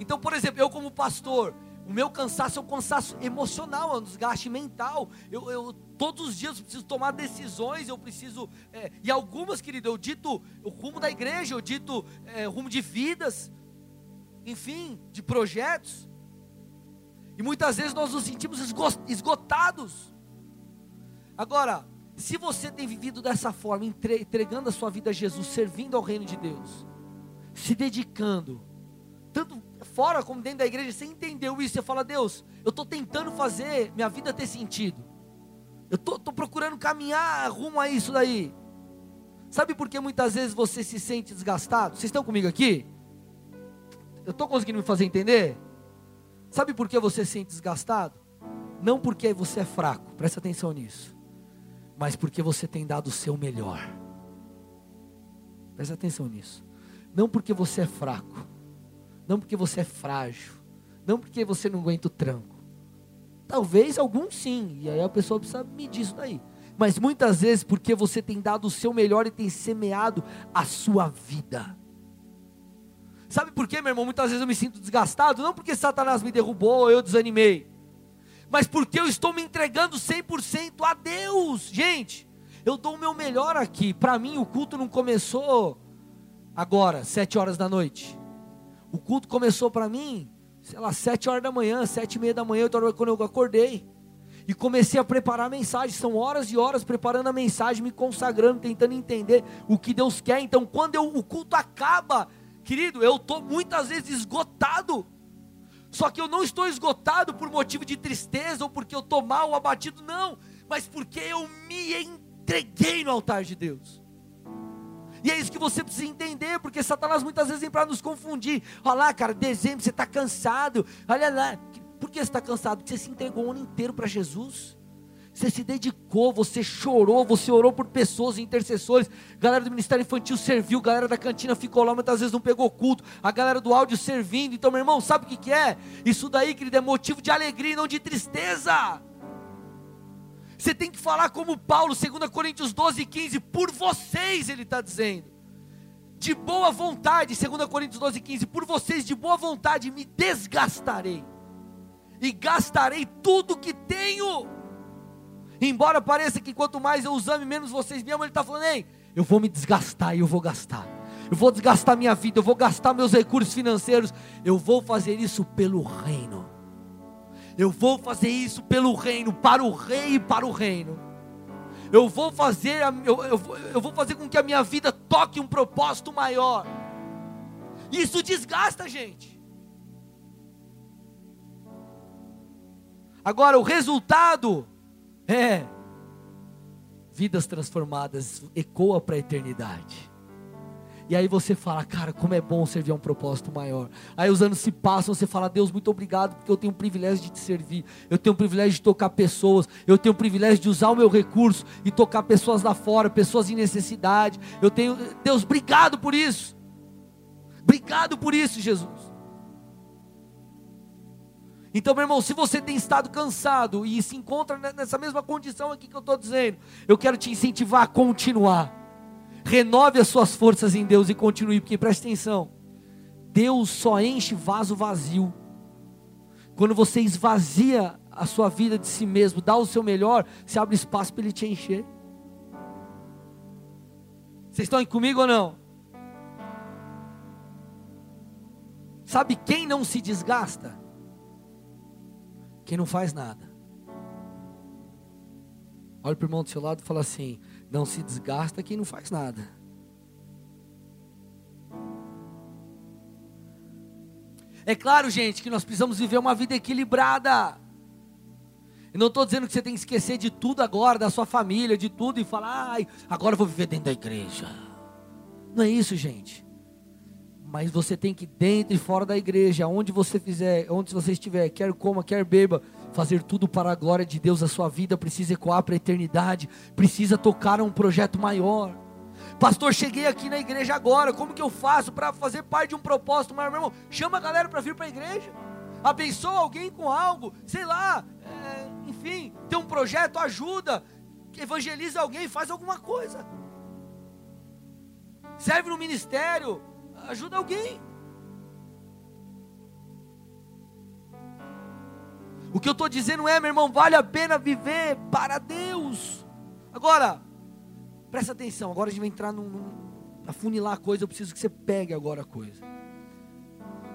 Então, por exemplo, eu como pastor, o meu cansaço é um cansaço emocional, é um desgaste mental. Eu, eu todos os dias eu preciso tomar decisões, eu preciso. É, e algumas, querido, eu dito o rumo da igreja, eu dito é, rumo de vidas, enfim, de projetos. E muitas vezes nós nos sentimos esgotados. Agora, se você tem vivido dessa forma, entregando a sua vida a Jesus, servindo ao reino de Deus, se dedicando, tanto fora como dentro da igreja, você entendeu isso, você fala, Deus, eu estou tentando fazer minha vida ter sentido. Eu estou procurando caminhar rumo a isso daí. Sabe por que muitas vezes você se sente desgastado? Vocês estão comigo aqui? Eu estou conseguindo me fazer entender? Sabe por que você se sente desgastado? Não porque você é fraco, presta atenção nisso. Mas porque você tem dado o seu melhor. Presta atenção nisso. Não porque você é fraco não porque você é frágil, não porque você não aguenta o tranco. Talvez alguns sim, e aí a pessoa precisa medir isso daí. Mas muitas vezes porque você tem dado o seu melhor e tem semeado a sua vida. Sabe por quê, meu irmão? Muitas vezes eu me sinto desgastado, não porque Satanás me derrubou, ou eu desanimei, mas porque eu estou me entregando 100% a Deus. Gente, eu dou o meu melhor aqui. Para mim, o culto não começou agora, sete horas da noite. O culto começou para mim, sei lá, sete horas da manhã, sete e meia da manhã, quando eu acordei. E comecei a preparar a mensagem. São horas e horas preparando a mensagem, me consagrando, tentando entender o que Deus quer. Então, quando eu, o culto acaba, querido, eu estou muitas vezes esgotado. Só que eu não estou esgotado por motivo de tristeza ou porque eu estou mal abatido, não. Mas porque eu me entreguei no altar de Deus. E é isso que você precisa entender, porque Satanás muitas vezes vem para nos confundir. Olha lá, cara, dezembro você está cansado. Olha lá, por que você está cansado? Porque você se entregou o ano inteiro para Jesus. Você se dedicou, você chorou, você orou por pessoas, intercessores. Galera do Ministério Infantil serviu, galera da cantina ficou lá, muitas vezes não pegou culto. A galera do áudio servindo. Então, meu irmão, sabe o que, que é? Isso daí, querido, é motivo de alegria e não de tristeza. Você tem que falar como Paulo, 2 Coríntios 12, 15, por vocês, ele está dizendo. De boa vontade, 2 Coríntios 12, 15, por vocês de boa vontade me desgastarei e gastarei tudo que tenho. Embora pareça que quanto mais eu os ame, menos vocês me amam, ele está falando, ei, eu vou me desgastar e eu vou gastar. Eu vou desgastar minha vida, eu vou gastar meus recursos financeiros, eu vou fazer isso pelo reino. Eu vou fazer isso pelo reino, para o rei e para o reino. Eu vou fazer, eu, eu, eu vou fazer com que a minha vida toque um propósito maior. Isso desgasta, gente. Agora, o resultado é vidas transformadas, ecoa para a eternidade. E aí você fala, cara, como é bom servir a um propósito maior. Aí os anos se passam, você fala, Deus, muito obrigado, porque eu tenho o privilégio de te servir, eu tenho o privilégio de tocar pessoas, eu tenho o privilégio de usar o meu recurso e tocar pessoas lá fora, pessoas em necessidade. Eu tenho, Deus, obrigado por isso. Obrigado por isso, Jesus. Então, meu irmão, se você tem estado cansado e se encontra nessa mesma condição aqui que eu estou dizendo, eu quero te incentivar a continuar. Renove as suas forças em Deus e continue, porque preste atenção: Deus só enche vaso vazio. Quando você esvazia a sua vida de si mesmo, dá o seu melhor, você abre espaço para Ele te encher. Vocês estão comigo ou não? Sabe quem não se desgasta? Quem não faz nada. Olha para o irmão do seu lado e fala assim: não se desgasta quem não faz nada. É claro, gente, que nós precisamos viver uma vida equilibrada. Eu não estou dizendo que você tem que esquecer de tudo agora, da sua família, de tudo, e falar, ai, agora eu vou viver dentro da igreja. Não é isso, gente. Mas você tem que dentro e fora da igreja, onde você fizer, onde você estiver, quer coma, quer beba, fazer tudo para a glória de Deus. A sua vida precisa ecoar para a eternidade, precisa tocar a um projeto maior. Pastor, cheguei aqui na igreja agora, como que eu faço para fazer parte de um propósito maior? Meu irmão, chama a galera para vir para a igreja, abençoa alguém com algo, sei lá, é, enfim, tem um projeto, ajuda, evangeliza alguém, faz alguma coisa. Serve no ministério, ajuda alguém. O que eu estou dizendo é, meu irmão, vale a pena viver para Deus. Agora, presta atenção, agora a gente vai entrar num, num afunilar a coisa, eu preciso que você pegue agora a coisa.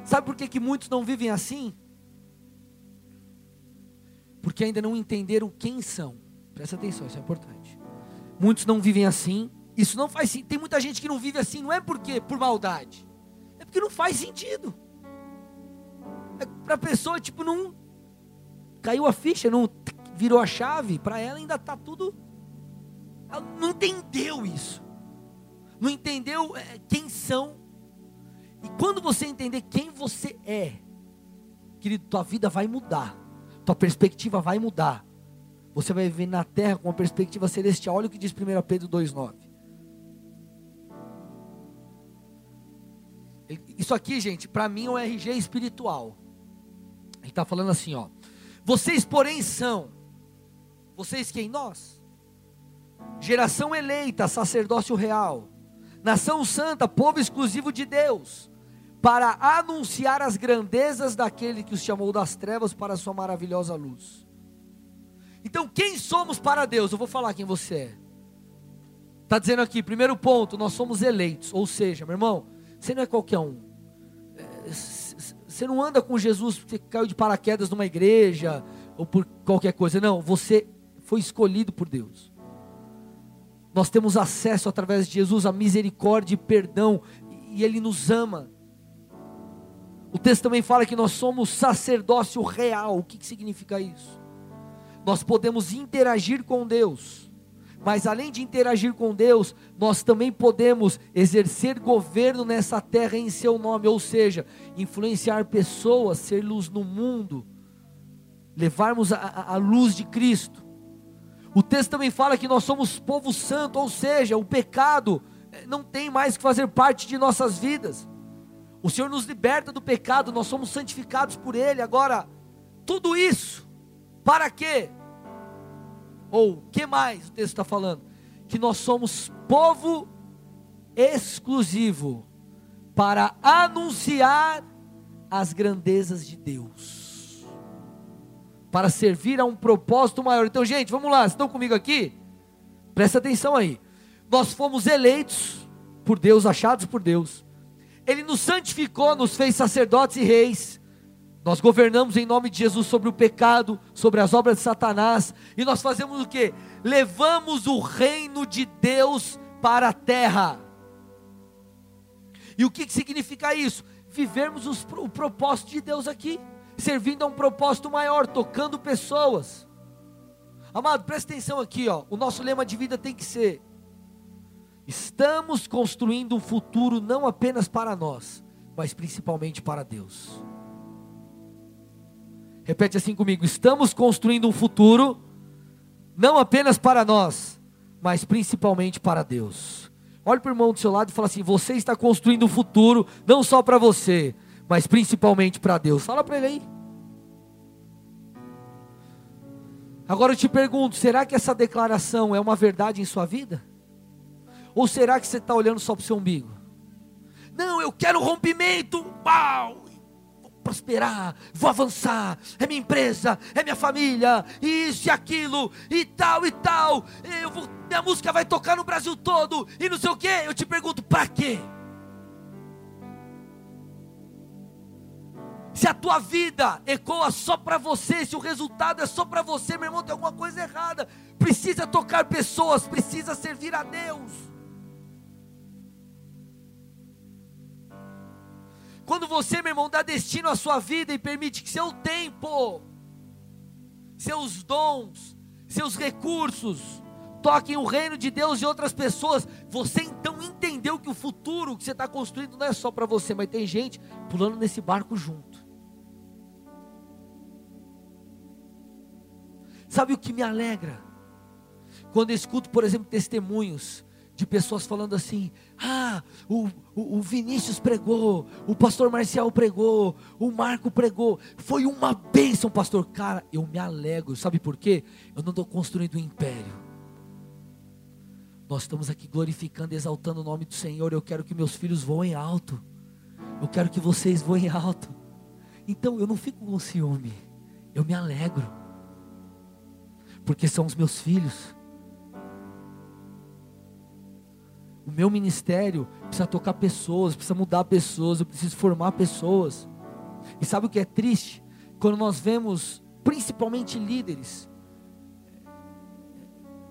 Sabe por que, que muitos não vivem assim? Porque ainda não entenderam quem são. Presta atenção, isso é importante. Muitos não vivem assim, isso não faz sentido. Tem muita gente que não vive assim, não é porque por maldade. É porque não faz sentido. É para a pessoa, tipo, não caiu a ficha, não virou a chave, para ela ainda está tudo. Ela não entendeu isso. Não entendeu é, quem são. E quando você entender quem você é, querido, tua vida vai mudar. Tua perspectiva vai mudar. Você vai viver na terra com uma perspectiva celestial. Olha o que diz 1 Pedro 2,9. Isso aqui, gente, para mim é um RG espiritual. Ele está falando assim, ó. Vocês, porém, são. Vocês quem? Nós. Geração eleita, sacerdócio real. Nação santa, povo exclusivo de Deus. Para anunciar as grandezas daquele que os chamou das trevas para a sua maravilhosa luz. Então, quem somos para Deus? Eu vou falar quem você é. Está dizendo aqui, primeiro ponto, nós somos eleitos. Ou seja, meu irmão, você não é qualquer um. É, você não anda com Jesus porque caiu de paraquedas numa igreja ou por qualquer coisa. Não, você foi escolhido por Deus. Nós temos acesso através de Jesus a misericórdia e perdão, e Ele nos ama. O texto também fala que nós somos sacerdócio real. O que, que significa isso? Nós podemos interagir com Deus, mas além de interagir com Deus, nós também podemos exercer governo nessa terra em seu nome, ou seja, influenciar pessoas, ser luz no mundo, levarmos a, a, luz de Cristo. O texto também fala que nós somos povo santo, ou seja, o pecado eh, não tem mais que fazer parte de nossas vidas. O Senhor nos liberta do pecado, nós somos santificados por Ele. Agora, tudo isso, para quê? Ou que mais o texto está falando? Que nós somos povo exclusivo para anunciar as grandezas de Deus, para servir a um propósito maior. Então, gente, vamos lá, estão comigo aqui? Presta atenção aí. Nós fomos eleitos por Deus, achados por Deus ele nos santificou, nos fez sacerdotes e reis. Nós governamos em nome de Jesus sobre o pecado, sobre as obras de Satanás, e nós fazemos o que? Levamos o reino de Deus para a terra. E o que, que significa isso? Vivermos os, o propósito de Deus aqui, servindo a um propósito maior, tocando pessoas. Amado, presta atenção aqui, ó. O nosso lema de vida tem que ser Estamos construindo um futuro não apenas para nós, mas principalmente para Deus. Repete assim comigo: estamos construindo um futuro não apenas para nós, mas principalmente para Deus. Olhe para o irmão do seu lado e fala assim: você está construindo um futuro não só para você, mas principalmente para Deus. Fala para ele aí. Agora eu te pergunto: será que essa declaração é uma verdade em sua vida? Ou será que você está olhando só para o seu umbigo? Não, eu quero rompimento. Uau! Prosperar, vou avançar. É minha empresa, é minha família, isso e aquilo, e tal e tal. Eu vou, minha música vai tocar no Brasil todo, e não sei o que. Eu te pergunto, para quê? Se a tua vida ecoa só para você, se o resultado é só para você, meu irmão, tem alguma coisa errada. Precisa tocar pessoas, precisa servir a Deus. Quando você, meu irmão, dá destino à sua vida e permite que seu tempo, seus dons, seus recursos, toquem o reino de Deus e outras pessoas, você então entendeu que o futuro que você está construindo não é só para você, mas tem gente pulando nesse barco junto. Sabe o que me alegra? Quando eu escuto, por exemplo, testemunhos de pessoas falando assim: ah, o, o, o, Vinícius pregou, o pastor Marcial pregou, o Marco pregou, foi uma bênção, pastor. Cara, eu me alegro, sabe por quê? Eu não estou construindo um império. Nós estamos aqui glorificando, exaltando o nome do Senhor. Eu quero que meus filhos voem alto. Eu quero que vocês voem alto. Então eu não fico com ciúme, eu me alegro, porque são os meus filhos O meu ministério precisa tocar pessoas, precisa mudar pessoas, eu preciso formar pessoas. E sabe o que é triste? Quando nós vemos, principalmente líderes,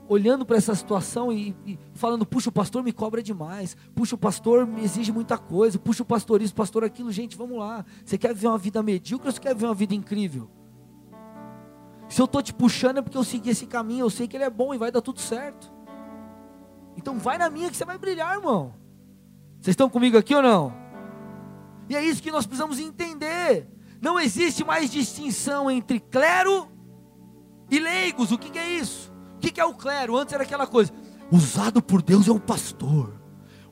olhando para essa situação e, e, falando: puxa, o pastor me cobra demais, puxa, o pastor me exige muita coisa, puxa, o pastor isso, pastor aquilo. Gente, vamos lá. Você quer viver uma vida medíocre ou você quer viver uma vida incrível? Se eu estou te puxando é porque eu segui esse caminho, eu sei que ele é bom e vai dar tudo certo. Então vai na minha que você vai brilhar, irmão. Vocês estão comigo aqui ou não? E é isso que nós precisamos entender. Não existe mais distinção entre clero e leigos. O que, que é isso? O que, que é o clero? Antes era aquela coisa: usado por Deus é o pastor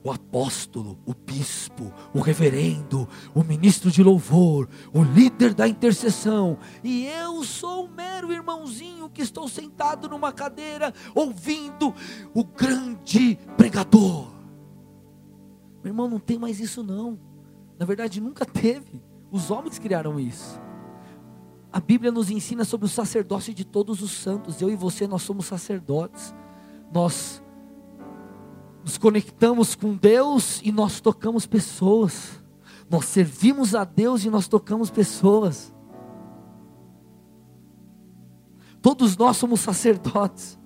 o apóstolo, o bispo, o reverendo, o ministro de louvor, o líder da intercessão, e eu sou o mero irmãozinho que estou sentado numa cadeira ouvindo o grande pregador. Meu irmão, não tem mais isso não. Na verdade, nunca teve. Os homens criaram isso. A Bíblia nos ensina sobre o sacerdócio de todos os santos. Eu e você, nós somos sacerdotes. Nós nos conectamos com Deus e nós tocamos pessoas. Nós servimos a Deus e nós tocamos pessoas. Todos nós somos sacerdotes.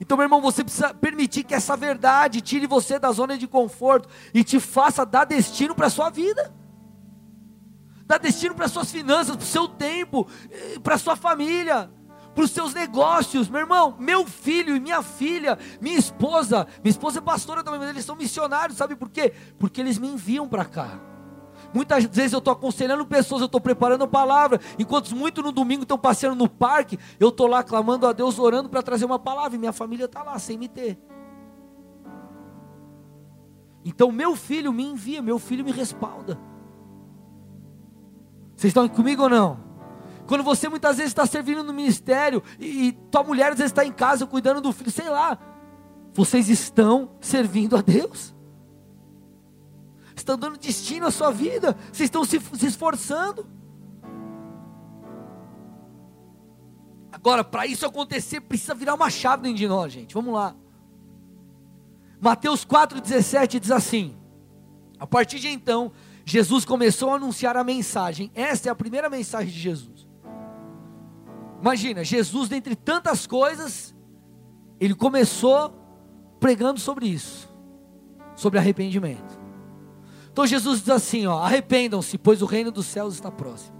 Então, meu irmão, você precisa permitir que essa verdade tire você da zona de conforto e te faça dar destino para a sua vida. Dar destino para as suas finanças, para o seu tempo, eh, para a sua família para os seus negócios, meu irmão, meu filho e minha filha, minha esposa, minha esposa é pastora também, mas eles são missionários, sabe por quê? Porque eles me enviam para cá. Muitas vezes eu estou aconselhando pessoas, eu estou preparando a palavra, enquanto muitos no domingo estão passeando no parque, eu estou lá clamando a Deus, orando para trazer uma palavra, e minha família está lá, sem me ter. Então meu filho me envia, meu filho me respalda. Vocês estão comigo ou não? Quando você muitas vezes está servindo no ministério e, e tua mulher às vezes está em casa cuidando do filho, sei lá, vocês estão servindo a Deus. Estão dando destino à sua vida. Vocês estão se, se esforçando. Agora, para isso acontecer, precisa virar uma chave dentro de nós, gente. Vamos lá. Mateus 4,17 diz assim: A partir de então, Jesus começou a anunciar a mensagem. Esta é a primeira mensagem de Jesus. Imagina, Jesus, dentre tantas coisas, ele começou pregando sobre isso, sobre arrependimento. Então Jesus diz assim: ó, arrependam-se, pois o reino dos céus está próximo.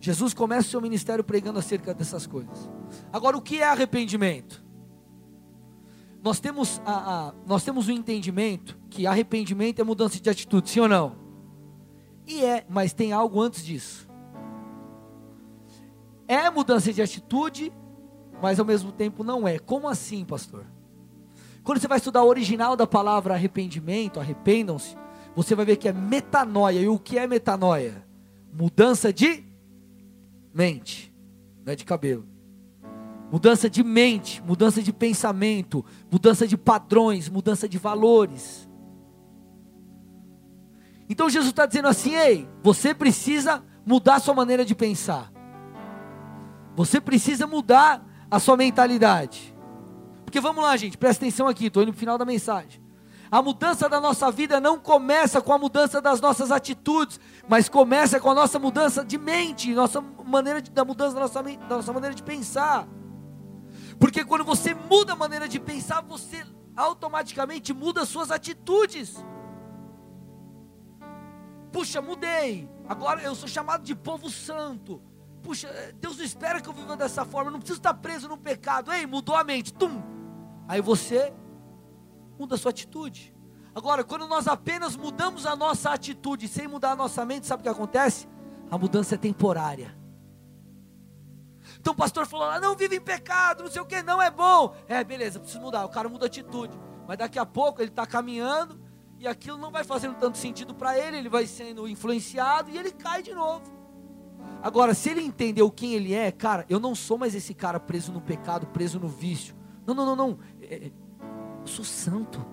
Jesus começa o seu ministério pregando acerca dessas coisas. Agora, o que é arrependimento? Nós temos, a, a, nós temos o um entendimento que arrependimento é mudança de atitude, sim ou não? E é, mas tem algo antes disso é mudança de atitude, mas ao mesmo tempo não é. Como assim, pastor? Quando você vai estudar o original da palavra arrependimento, arrependam-se, você vai ver que é metanoia. E o que é metanoia? Mudança de mente, não é de cabelo. Mudança de mente, mudança de pensamento, mudança de padrões, mudança de valores. Então Jesus está dizendo assim: ei, você precisa mudar sua maneira de pensar. Você precisa mudar a sua mentalidade. Porque vamos lá, gente, presta atenção aqui, estou indo para o final da mensagem. A mudança da nossa vida não começa com a mudança das nossas atitudes, mas começa com a nossa mudança de mente, nossa maneira de, da mudança da nossa, da nossa maneira de pensar. Porque quando você muda a maneira de pensar, você automaticamente muda as suas atitudes. Puxa, mudei. Agora eu sou chamado de povo santo puxa, Deus não espera que eu viva dessa forma, eu não preciso estar preso no pecado. Ei, mudou a mente, tum. Aí você muda a sua atitude. Agora, quando nós apenas mudamos a nossa atitude sem mudar a nossa mente, sabe o que acontece? A mudança é temporária. Então o pastor falou lá, não vive em pecado, não sei o que, não é bom. É, beleza, preciso mudar. O cara muda a atitude. Mas daqui a pouco ele está caminhando e aquilo não vai fazendo tanto sentido para ele, ele vai sendo influenciado e ele cai de novo. Agora, se ele entendeu quem ele é, cara, eu não sou mais esse cara preso no pecado, preso no vício. Não, não, não, não. É, é eu sou santo.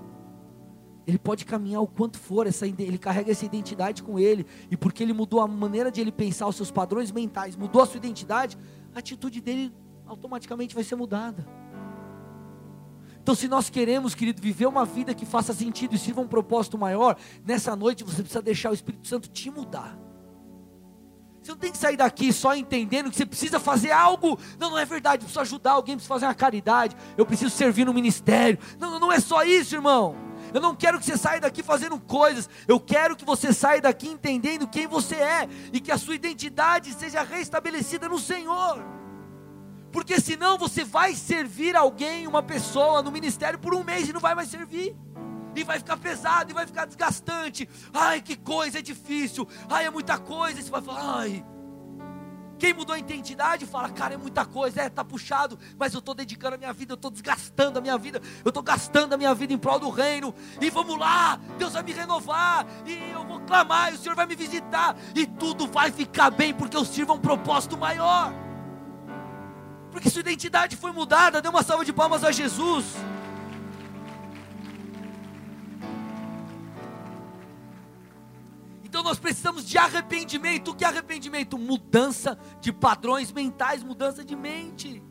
Ele pode caminhar o quanto for, essa, ele carrega essa identidade com ele. E porque ele mudou a maneira de ele pensar, os seus padrões mentais, mudou a sua identidade, a atitude dele automaticamente vai ser mudada. Então, se nós queremos, querido, viver uma vida que faça sentido e sirva um propósito maior, nessa noite você precisa deixar o Espírito Santo te mudar. Você não tem que sair daqui só entendendo que você precisa fazer algo. Não, não é verdade. Eu preciso ajudar alguém, preciso fazer uma caridade. Eu preciso servir no ministério. Não, não é só isso, irmão. Eu não quero que você saia daqui fazendo coisas. Eu quero que você saia daqui entendendo quem você é e que a sua identidade seja restabelecida no Senhor. Porque senão você vai servir alguém, uma pessoa no ministério por um mês e não vai mais servir e vai ficar pesado, e vai ficar desgastante. Ai, que coisa, é difícil. Ai, é muita coisa. E você vai falar, ai. Quem mudou a identidade fala, cara, é muita coisa, é, tá puxado, mas eu estou dedicando a minha vida, eu estou desgastando a minha vida, eu estou gastando a minha vida em prol do reino, e vamos lá, Deus vai me renovar, e eu vou clamar, e o Senhor vai me visitar, e tudo vai ficar bem, porque eu sirvo a um propósito maior, porque sua identidade foi mudada, dê uma salva de palmas a Jesus. Então nós precisamos de arrependimento. O que é arrependimento? Mudança de padrões mentais, mudança de mente.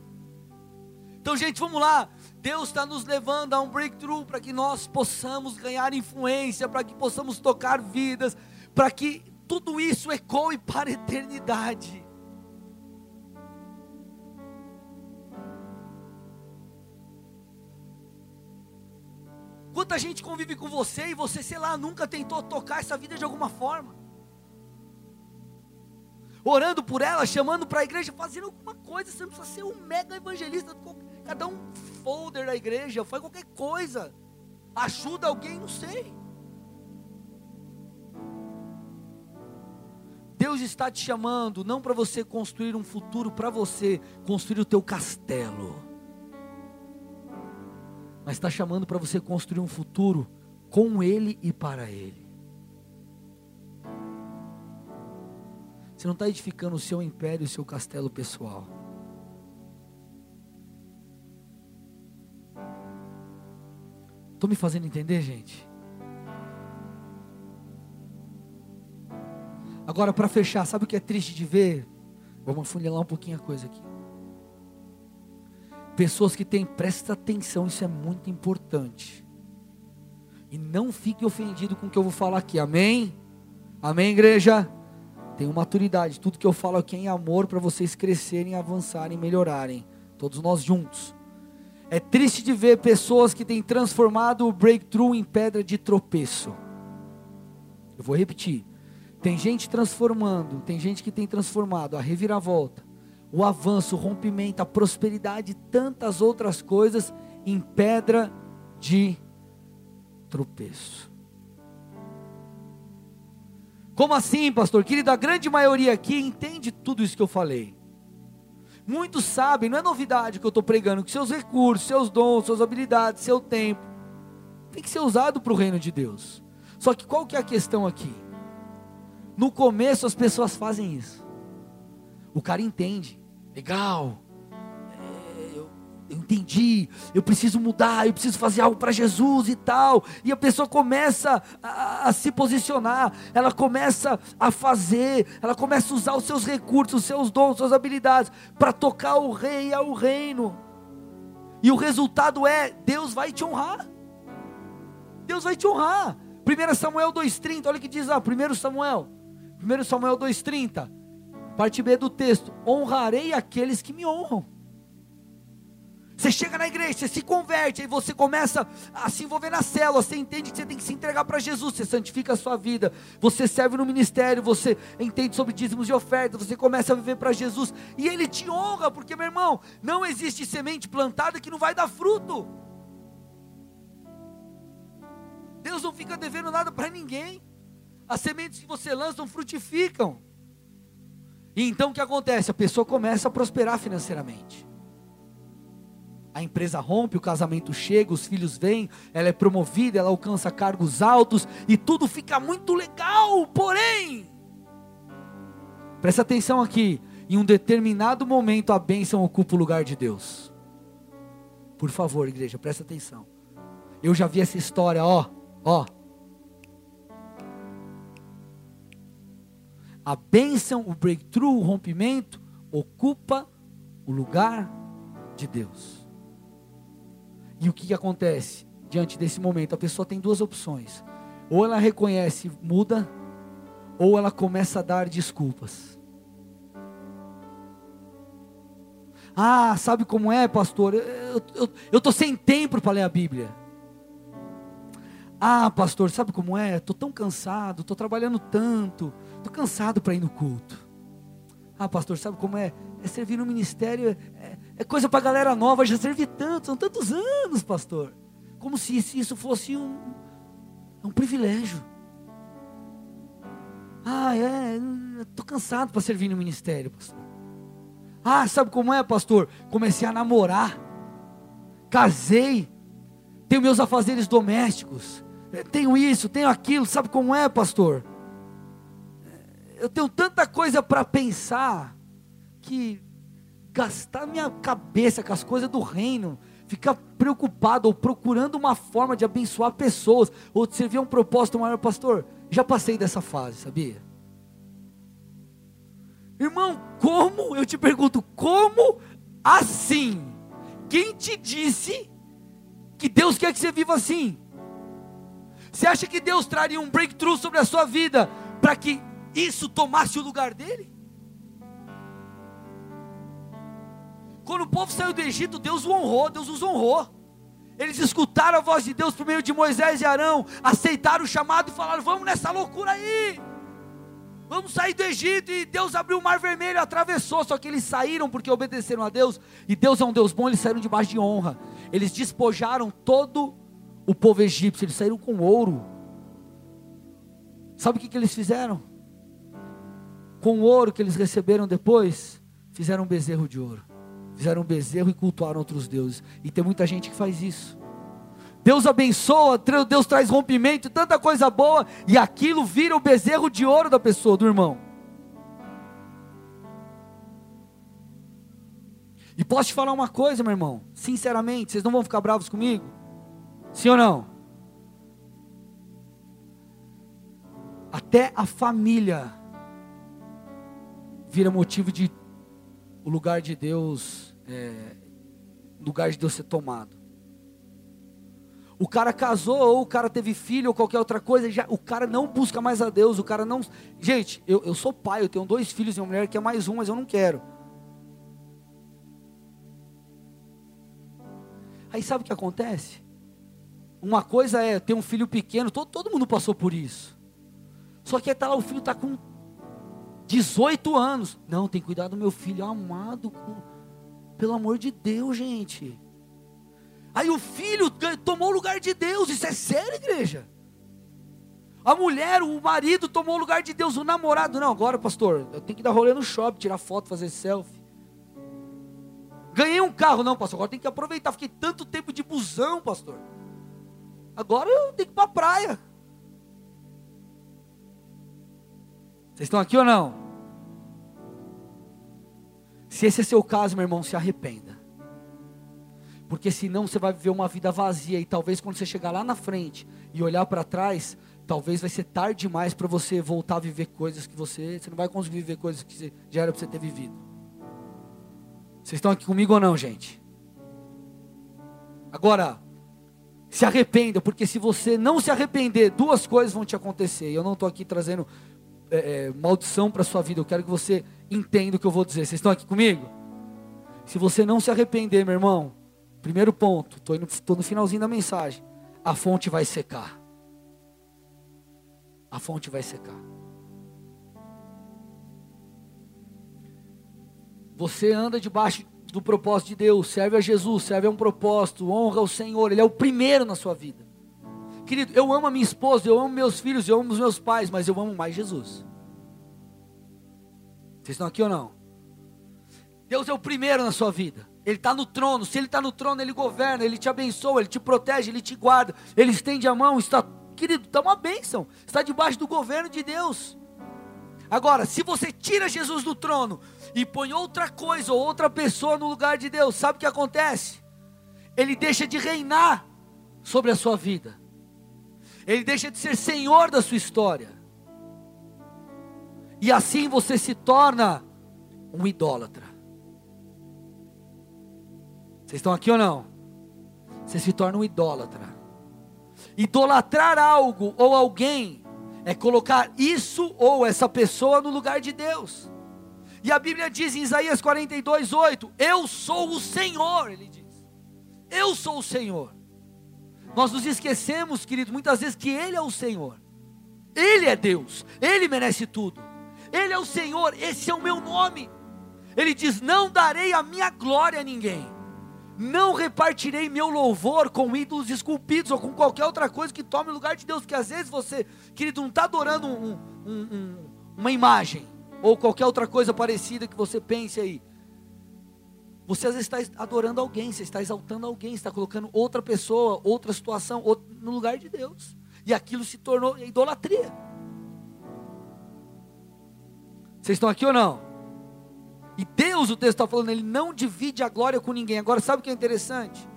Então, gente, vamos lá. Deus está nos levando a um breakthrough para que nós possamos ganhar influência, para que possamos tocar vidas, para que tudo isso ecoe para a eternidade. Quanta gente convive com você e você, sei lá, nunca tentou tocar essa vida de alguma forma. Orando por ela, chamando para a igreja, fazendo alguma coisa. Você não precisa ser um mega evangelista. Cada um folder da igreja, faz qualquer coisa. Ajuda alguém, não sei. Deus está te chamando não para você construir um futuro para você, construir o teu castelo. Mas está chamando para você construir um futuro com Ele e para Ele. Você não está edificando o seu império, o seu castelo pessoal. Estou me fazendo entender, gente? Agora, para fechar, sabe o que é triste de ver? Vamos afunilar um pouquinho a coisa aqui. Pessoas que têm, presta atenção, isso é muito importante. E não fique ofendido com o que eu vou falar aqui, amém? Amém, igreja? Tenham maturidade, tudo que eu falo aqui é em amor para vocês crescerem, avançarem, melhorarem. Todos nós juntos. É triste de ver pessoas que têm transformado o breakthrough em pedra de tropeço. Eu vou repetir. Tem gente transformando, tem gente que tem transformado a reviravolta, o avanço, o rompimento, a prosperidade e tantas outras coisas em pedra de tropeço. Como assim, pastor? Querido, a grande maioria aqui entende tudo isso que eu falei. Muitos sabem, não é novidade que eu estou pregando, que seus recursos, seus dons, suas habilidades, seu tempo, tem que ser usado para o reino de Deus. Só que qual que é a questão aqui? No começo as pessoas fazem isso. O cara entende, legal, é, eu, eu entendi, eu preciso mudar, eu preciso fazer algo para Jesus e tal. E a pessoa começa a, a, se posicionar, ela começa a fazer, ela começa a usar os seus recursos, os seus dons, suas habilidades para tocar o rei ao reino. E o resultado é: Deus vai te honrar. Deus vai te honrar. 1 Samuel 2,30, olha o que diz lá, 1 Samuel 1 Samuel 2,30, parte B do texto: honrarei aqueles que me honram. Você chega na igreja, você se converte, aí você começa a se envolver na célula, você entende que você tem que se entregar para Jesus, você santifica a sua vida, você serve no ministério, você entende sobre dízimos e ofertas, você começa a viver para Jesus, e Ele te honra, porque meu irmão, não existe semente plantada que não vai dar fruto. Deus não fica devendo nada para ninguém. As sementes que você lança não frutificam. E então o que acontece? A pessoa começa a prosperar financeiramente. A empresa rompe, o casamento chega, os filhos vêm, ela é promovida, ela alcança cargos altos e tudo fica muito legal. Porém, presta atenção aqui: em um determinado momento a bênção ocupa o lugar de Deus. Por favor, igreja, presta atenção. Eu já vi essa história, ó, ó. A bênção, o breakthrough, o rompimento, ocupa o lugar de Deus. E o que, que acontece diante desse momento? A pessoa tem duas opções: ou ela reconhece, muda, ou ela começa a dar desculpas. Ah, sabe como é, pastor? Eu estou sem tempo para ler a Bíblia. Ah, pastor, sabe como é? Estou tão cansado, estou trabalhando tanto, estou cansado para ir no culto. Ah, pastor, sabe como é? É servir no ministério, é, é coisa para galera nova, já servi tanto, são tantos anos, pastor. Como se isso fosse um, um privilégio. Ah, é, estou cansado para servir no ministério, pastor. Ah, sabe como é, pastor? Comecei a namorar, casei, tenho meus afazeres domésticos, tenho isso, tenho aquilo, sabe como é, pastor? Eu tenho tanta coisa para pensar que gastar minha cabeça com as coisas do reino, ficar preocupado ou procurando uma forma de abençoar pessoas ou de servir a um propósito maior, pastor, já passei dessa fase, sabia? Irmão, como? Eu te pergunto, como assim? Quem te disse que Deus quer que você viva assim? Você acha que Deus traria um breakthrough sobre a sua vida para que isso tomasse o lugar dele? Quando o povo saiu do Egito, Deus o honrou, Deus os honrou. Eles escutaram a voz de Deus por meio de Moisés e Arão, aceitaram o chamado e falaram: Vamos nessa loucura aí. Vamos sair do Egito. E Deus abriu o mar vermelho, atravessou. Só que eles saíram porque obedeceram a Deus. E Deus é um Deus bom, eles saíram debaixo de honra. Eles despojaram todo o povo egípcio, eles saíram com ouro. Sabe o que, que eles fizeram? Com o ouro que eles receberam depois, fizeram um bezerro de ouro. Fizeram um bezerro e cultuaram outros deuses. E tem muita gente que faz isso. Deus abençoa, Deus traz rompimento, tanta coisa boa, e aquilo vira o bezerro de ouro da pessoa, do irmão. E posso te falar uma coisa, meu irmão, sinceramente, vocês não vão ficar bravos comigo? Sim ou não? Até a família vira motivo de o lugar de Deus, é, lugar de Deus ser tomado. O cara casou, ou o cara teve filho, ou qualquer outra coisa, já, o cara não busca mais a Deus, o cara não. Gente, eu, eu sou pai, eu tenho dois filhos e uma mulher que é mais um, mas eu não quero. Aí sabe o que acontece? Uma coisa é ter um filho pequeno, todo, todo mundo passou por isso. Só que tá lá, o filho está com 18 anos. Não, tem que cuidar do meu filho amado. Com... Pelo amor de Deus, gente. Aí o filho tomou o lugar de Deus. Isso é sério, igreja? A mulher, o marido tomou o lugar de Deus. O namorado, não, agora, pastor, eu tenho que dar rolê no shopping, tirar foto, fazer selfie. Ganhei um carro, não, pastor, agora tem que aproveitar. Fiquei tanto tempo de busão, pastor. Agora eu tenho que ir para a praia. Vocês estão aqui ou não? Se esse é seu caso, meu irmão, se arrependa. Porque senão você vai viver uma vida vazia e talvez quando você chegar lá na frente e olhar para trás, talvez vai ser tarde demais para você voltar a viver coisas que você, você não vai conseguir viver coisas que já era para você ter vivido. Vocês estão aqui comigo ou não, gente? Agora, se arrependa, porque se você não se arrepender, duas coisas vão te acontecer. Eu não estou aqui trazendo é, é, maldição para sua vida, eu quero que você entenda o que eu vou dizer. Vocês estão aqui comigo? Se você não se arrepender, meu irmão, primeiro ponto, estou no finalzinho da mensagem, a fonte vai secar. A fonte vai secar. Você anda debaixo do propósito de Deus, serve a Jesus, serve a um propósito, honra o Senhor, Ele é o primeiro na sua vida. Querido, eu amo a minha esposa, eu amo meus filhos, eu amo os meus pais, mas eu amo mais Jesus. Vocês estão aqui ou não? Deus é o primeiro na sua vida. Ele está no trono. Se Ele está no trono, Ele governa, Ele te abençoa, Ele te protege, Ele te guarda, Ele estende a mão. Está, querido, está uma bênção. Está debaixo do governo de Deus. Agora, se você tira Jesus do trono e põe outra coisa ou outra pessoa no lugar de Deus, sabe o que acontece? Ele deixa de reinar sobre a sua vida, ele deixa de ser senhor da sua história, e assim você se torna um idólatra. Vocês estão aqui ou não? Você se torna um idólatra. Idolatrar algo ou alguém é colocar isso ou essa pessoa no lugar de Deus. E a Bíblia diz em Isaías 42, 8: Eu sou o Senhor, ele diz. Eu sou o Senhor. Nós nos esquecemos, querido, muitas vezes que Ele é o Senhor. Ele é Deus, Ele merece tudo. Ele é o Senhor, esse é o meu nome. Ele diz: Não darei a minha glória a ninguém, não repartirei meu louvor com ídolos esculpidos ou com qualquer outra coisa que tome o lugar de Deus, porque às vezes você, querido, não está adorando um, um, um, uma imagem ou qualquer outra coisa parecida que você pense aí. Você às vezes está adorando alguém, você está exaltando alguém, está colocando outra pessoa, outra situação outro, no lugar de Deus. E aquilo se tornou idolatria. Vocês estão aqui ou não? E Deus, o texto está falando, ele não divide a glória com ninguém. Agora, sabe o que é interessante?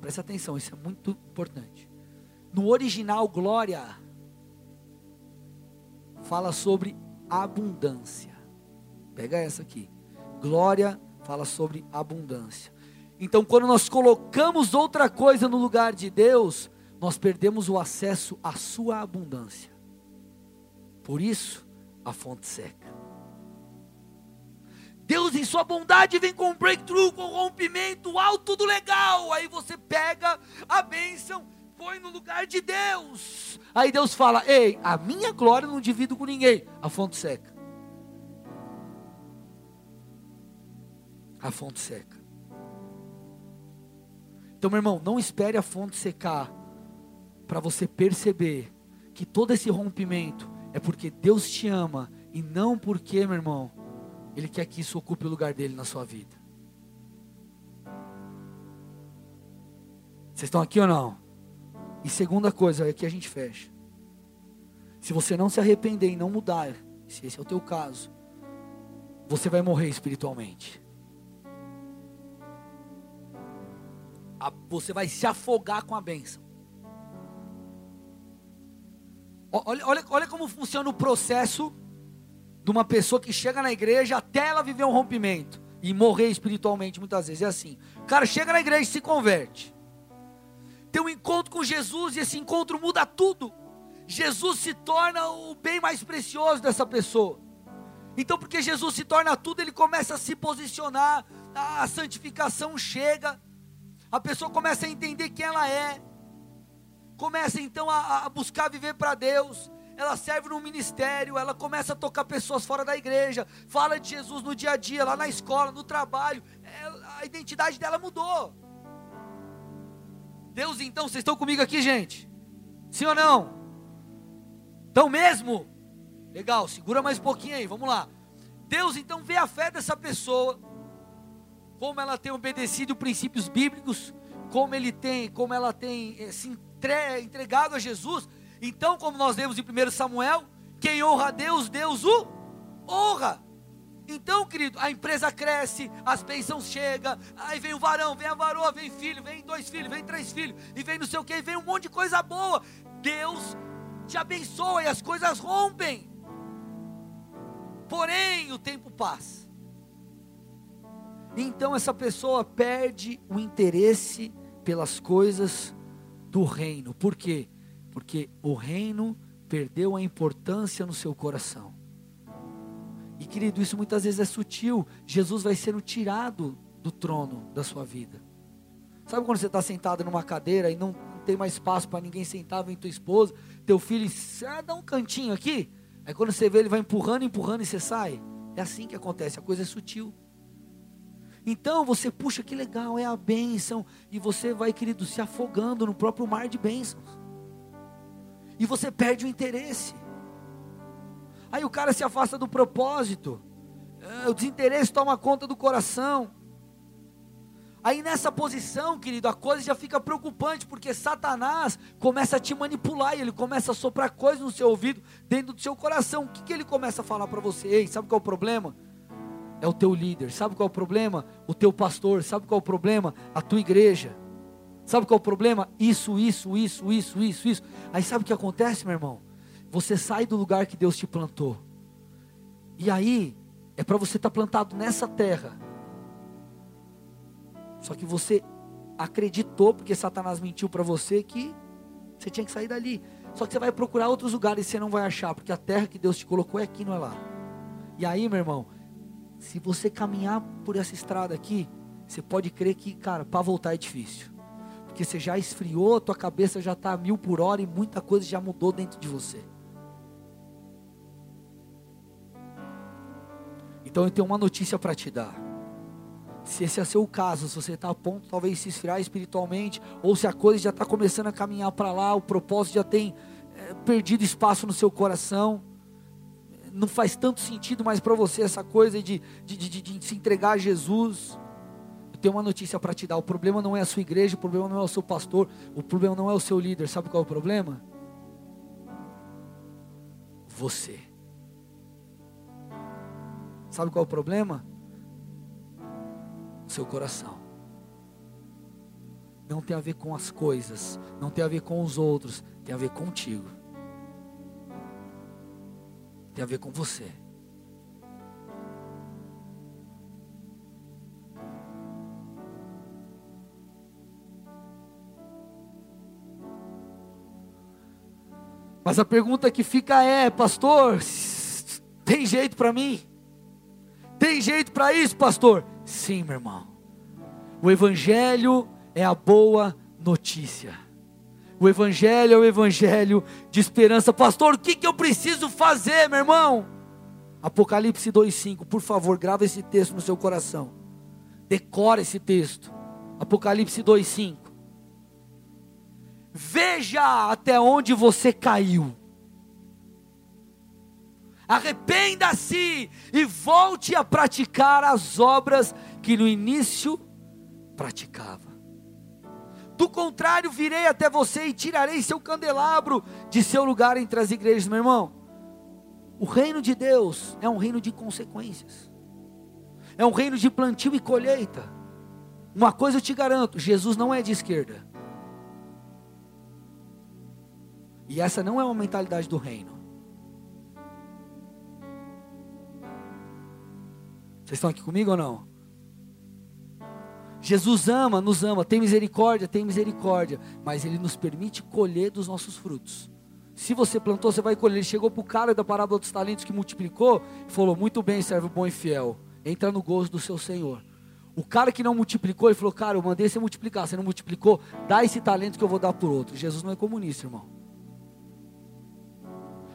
Presta atenção, isso é muito importante. No original, glória fala sobre abundância. Pega essa aqui. Glória fala sobre abundância. Então, quando nós colocamos outra coisa no lugar de Deus, nós perdemos o acesso à sua abundância. Por isso, a fonte seca. Deus, em sua bondade, vem com breakthrough, com rompimento, alto do legal. Aí você pega a bênção, põe no lugar de Deus. Aí Deus fala: Ei, a minha glória não divido com ninguém. A fonte seca. A fonte seca. Então, meu irmão, não espere a fonte secar para você perceber que todo esse rompimento é porque Deus te ama e não porque, meu irmão, Ele quer que isso ocupe o lugar dele na sua vida. Vocês estão aqui ou não? E segunda coisa, aqui a gente fecha. Se você não se arrepender e não mudar, se esse é o teu caso, você vai morrer espiritualmente. você vai se afogar com a bênção. Olha, olha, olha como funciona o processo de uma pessoa que chega na igreja até ela viver um rompimento e morrer espiritualmente muitas vezes. É assim: o cara chega na igreja e se converte, tem um encontro com Jesus e esse encontro muda tudo. Jesus se torna o bem mais precioso dessa pessoa. Então, porque Jesus se torna tudo, ele começa a se posicionar, a santificação chega, a pessoa começa a entender quem ela é, começa então a, a buscar viver para Deus, ela serve no ministério, ela começa a tocar pessoas fora da igreja, fala de Jesus no dia a dia, lá na escola, no trabalho, ela, a identidade dela mudou. Deus, então, vocês estão comigo aqui, gente? Sim ou não? Estão mesmo? Legal, segura mais um pouquinho aí, vamos lá. Deus então vê a fé dessa pessoa, como ela tem obedecido princípios bíblicos, como ele tem, como ela tem eh, se entregado a Jesus. Então, como nós lemos em 1 Samuel, quem honra a Deus, Deus o honra. Então, querido, a empresa cresce, as bênçãos chegam, aí vem o varão, vem a varoa, vem filho, vem dois filhos, vem três filhos, e vem não sei o que, vem um monte de coisa boa. Deus te abençoa e as coisas rompem. Porém, o tempo passa. Então essa pessoa perde o interesse pelas coisas do reino. Por quê? Porque o reino perdeu a importância no seu coração. E querido, isso muitas vezes é sutil. Jesus vai sendo tirado do trono da sua vida. Sabe quando você está sentado numa cadeira e não tem mais espaço para ninguém sentar, vem tua esposa, teu filho, ah, dá um cantinho aqui. Aí quando você vê ele vai empurrando, empurrando e você sai. É assim que acontece, a coisa é sutil. Então você, puxa, que legal, é a bênção. E você vai, querido, se afogando no próprio mar de bênçãos. E você perde o interesse. Aí o cara se afasta do propósito. É, o desinteresse toma conta do coração. Aí nessa posição, querido, a coisa já fica preocupante, porque Satanás começa a te manipular e ele começa a soprar coisas no seu ouvido, dentro do seu coração. O que, que ele começa a falar para você? Ei, sabe qual é o problema? é o teu líder. Sabe qual é o problema? O teu pastor. Sabe qual é o problema? A tua igreja. Sabe qual é o problema? Isso, isso, isso, isso, isso, isso. Aí sabe o que acontece, meu irmão? Você sai do lugar que Deus te plantou. E aí, é para você estar tá plantado nessa terra. Só que você acreditou, porque Satanás mentiu para você, que você tinha que sair dali. Só que você vai procurar outros lugares e você não vai achar, porque a terra que Deus te colocou é aqui, não é lá. E aí, meu irmão, se você caminhar por essa estrada aqui, você pode crer que, cara, para voltar é difícil. Porque você já esfriou, tua cabeça já está a mil por hora e muita coisa já mudou dentro de você. Então eu tenho uma notícia para te dar. Se esse é seu caso, se você está a ponto talvez de se esfriar espiritualmente, ou se a coisa já está começando a caminhar para lá, o propósito já tem é, perdido espaço no seu coração, não faz tanto sentido mais para você essa coisa de, de, de, de, se entregar a Jesus. Eu tenho uma notícia para te dar: o problema não é a sua igreja, o problema não é o seu pastor, o problema não é o seu líder. Sabe qual é o problema? Você. Sabe qual é o problema? Seu coração. Não tem a ver com as coisas, não tem a ver com os outros, tem a ver contigo tem a ver com você. Mas a pergunta que fica é, pastor, tem jeito para mim? Tem jeito para isso, pastor? Sim, meu irmão. O Evangelho é a boa notícia. O Evangelho é o Evangelho de esperança. Pastor, o que, que eu preciso fazer, meu irmão? Apocalipse 2,5, por favor, grava esse texto no seu coração. Decora esse texto. Apocalipse 2,5. Veja até onde você caiu. Arrependa-se e volte a praticar as obras que no início praticava. Do contrário, virei até você e tirarei seu candelabro de seu lugar entre as igrejas, meu irmão. O reino de Deus é um reino de consequências, é um reino de plantio e colheita. Uma coisa eu te garanto: Jesus não é de esquerda, e essa não é uma mentalidade do reino. Vocês estão aqui comigo ou não? Jesus ama, nos ama, tem misericórdia, tem misericórdia, mas Ele nos permite colher dos nossos frutos. Se você plantou, você vai colher. Ele chegou para o cara da parábola dos talentos que multiplicou e falou: Muito bem, servo bom e fiel, entra no gozo do seu Senhor. O cara que não multiplicou, ele falou: Cara, eu mandei você multiplicar, você não multiplicou, dá esse talento que eu vou dar por outro. Jesus não é comunista, irmão.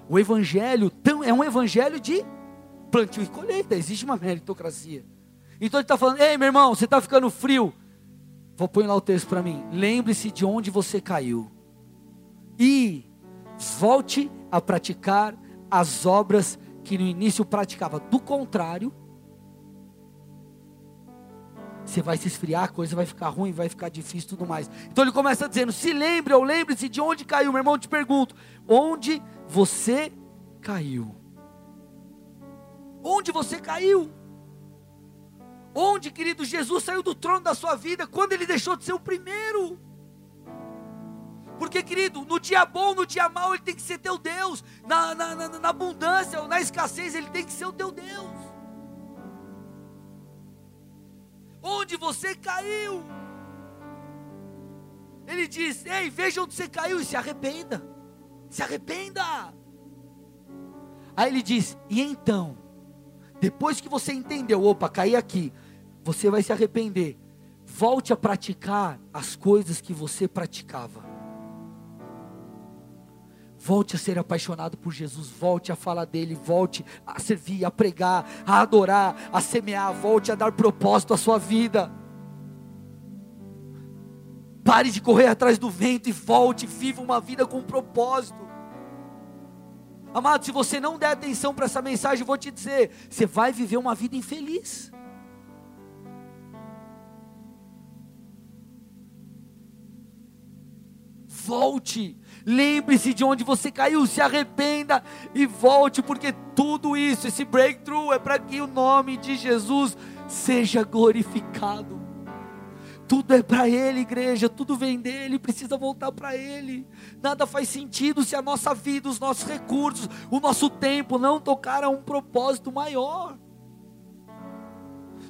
O evangelho é um evangelho de plantio e colheita, existe uma meritocracia. Então ele está falando: Ei, meu irmão, você está ficando frio. Vou pôr lá o texto para mim. Lembre-se de onde você caiu. E volte a praticar as obras que no início praticava. Do contrário, você vai se esfriar, a coisa vai ficar ruim, vai ficar difícil e tudo mais. Então ele começa dizendo: se lembre ou lembre-se de onde caiu. Meu irmão, te pergunto: onde você caiu? Onde você caiu? Onde, querido, Jesus saiu do trono da sua vida? Quando ele deixou de ser o primeiro? Porque, querido, no dia bom, no dia mau, ele tem que ser teu Deus. Na, na, na, na abundância ou na escassez, ele tem que ser o teu Deus. Onde você caiu? Ele diz: Ei, veja onde você caiu e se arrependa. Se arrependa. Aí ele diz: E então? Depois que você entendeu, opa, caí aqui, você vai se arrepender. Volte a praticar as coisas que você praticava. Volte a ser apaixonado por Jesus, volte a falar dele, volte a servir, a pregar, a adorar, a semear, volte a dar propósito à sua vida. Pare de correr atrás do vento e volte, viva uma vida com propósito. Amado, se você não der atenção para essa mensagem, eu vou te dizer: você vai viver uma vida infeliz. Volte, lembre-se de onde você caiu, se arrependa e volte, porque tudo isso, esse breakthrough, é para que o nome de Jesus seja glorificado. Tudo é para Ele, igreja, tudo vem dele, precisa voltar para Ele. Nada faz sentido se a nossa vida, os nossos recursos, o nosso tempo não tocar a um propósito maior.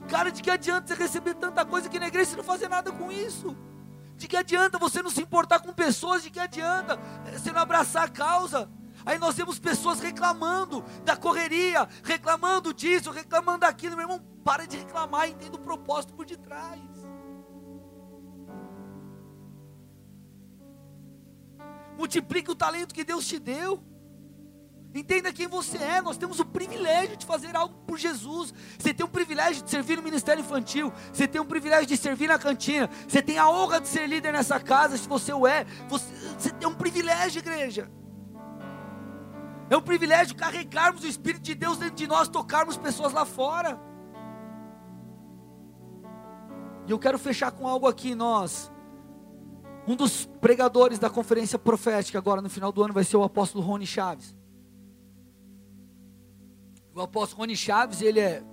Cara, de que adianta você receber tanta coisa aqui na igreja e não fazer nada com isso? De que adianta você não se importar com pessoas? De que adianta você não abraçar a causa? Aí nós temos pessoas reclamando da correria, reclamando disso, reclamando daquilo. Meu irmão, para de reclamar, entenda o propósito por detrás. Multiplique o talento que Deus te deu. Entenda quem você é. Nós temos o privilégio de fazer algo por Jesus. Você tem o privilégio de servir no ministério infantil. Você tem o privilégio de servir na cantina. Você tem a honra de ser líder nessa casa, se você o é. Você, você tem um privilégio, igreja. É um privilégio carregarmos o Espírito de Deus dentro de nós, tocarmos pessoas lá fora. E eu quero fechar com algo aqui, nós. Um dos pregadores da conferência profética agora no final do ano vai ser o apóstolo Rony Chaves. O apóstolo Rony Chaves, ele é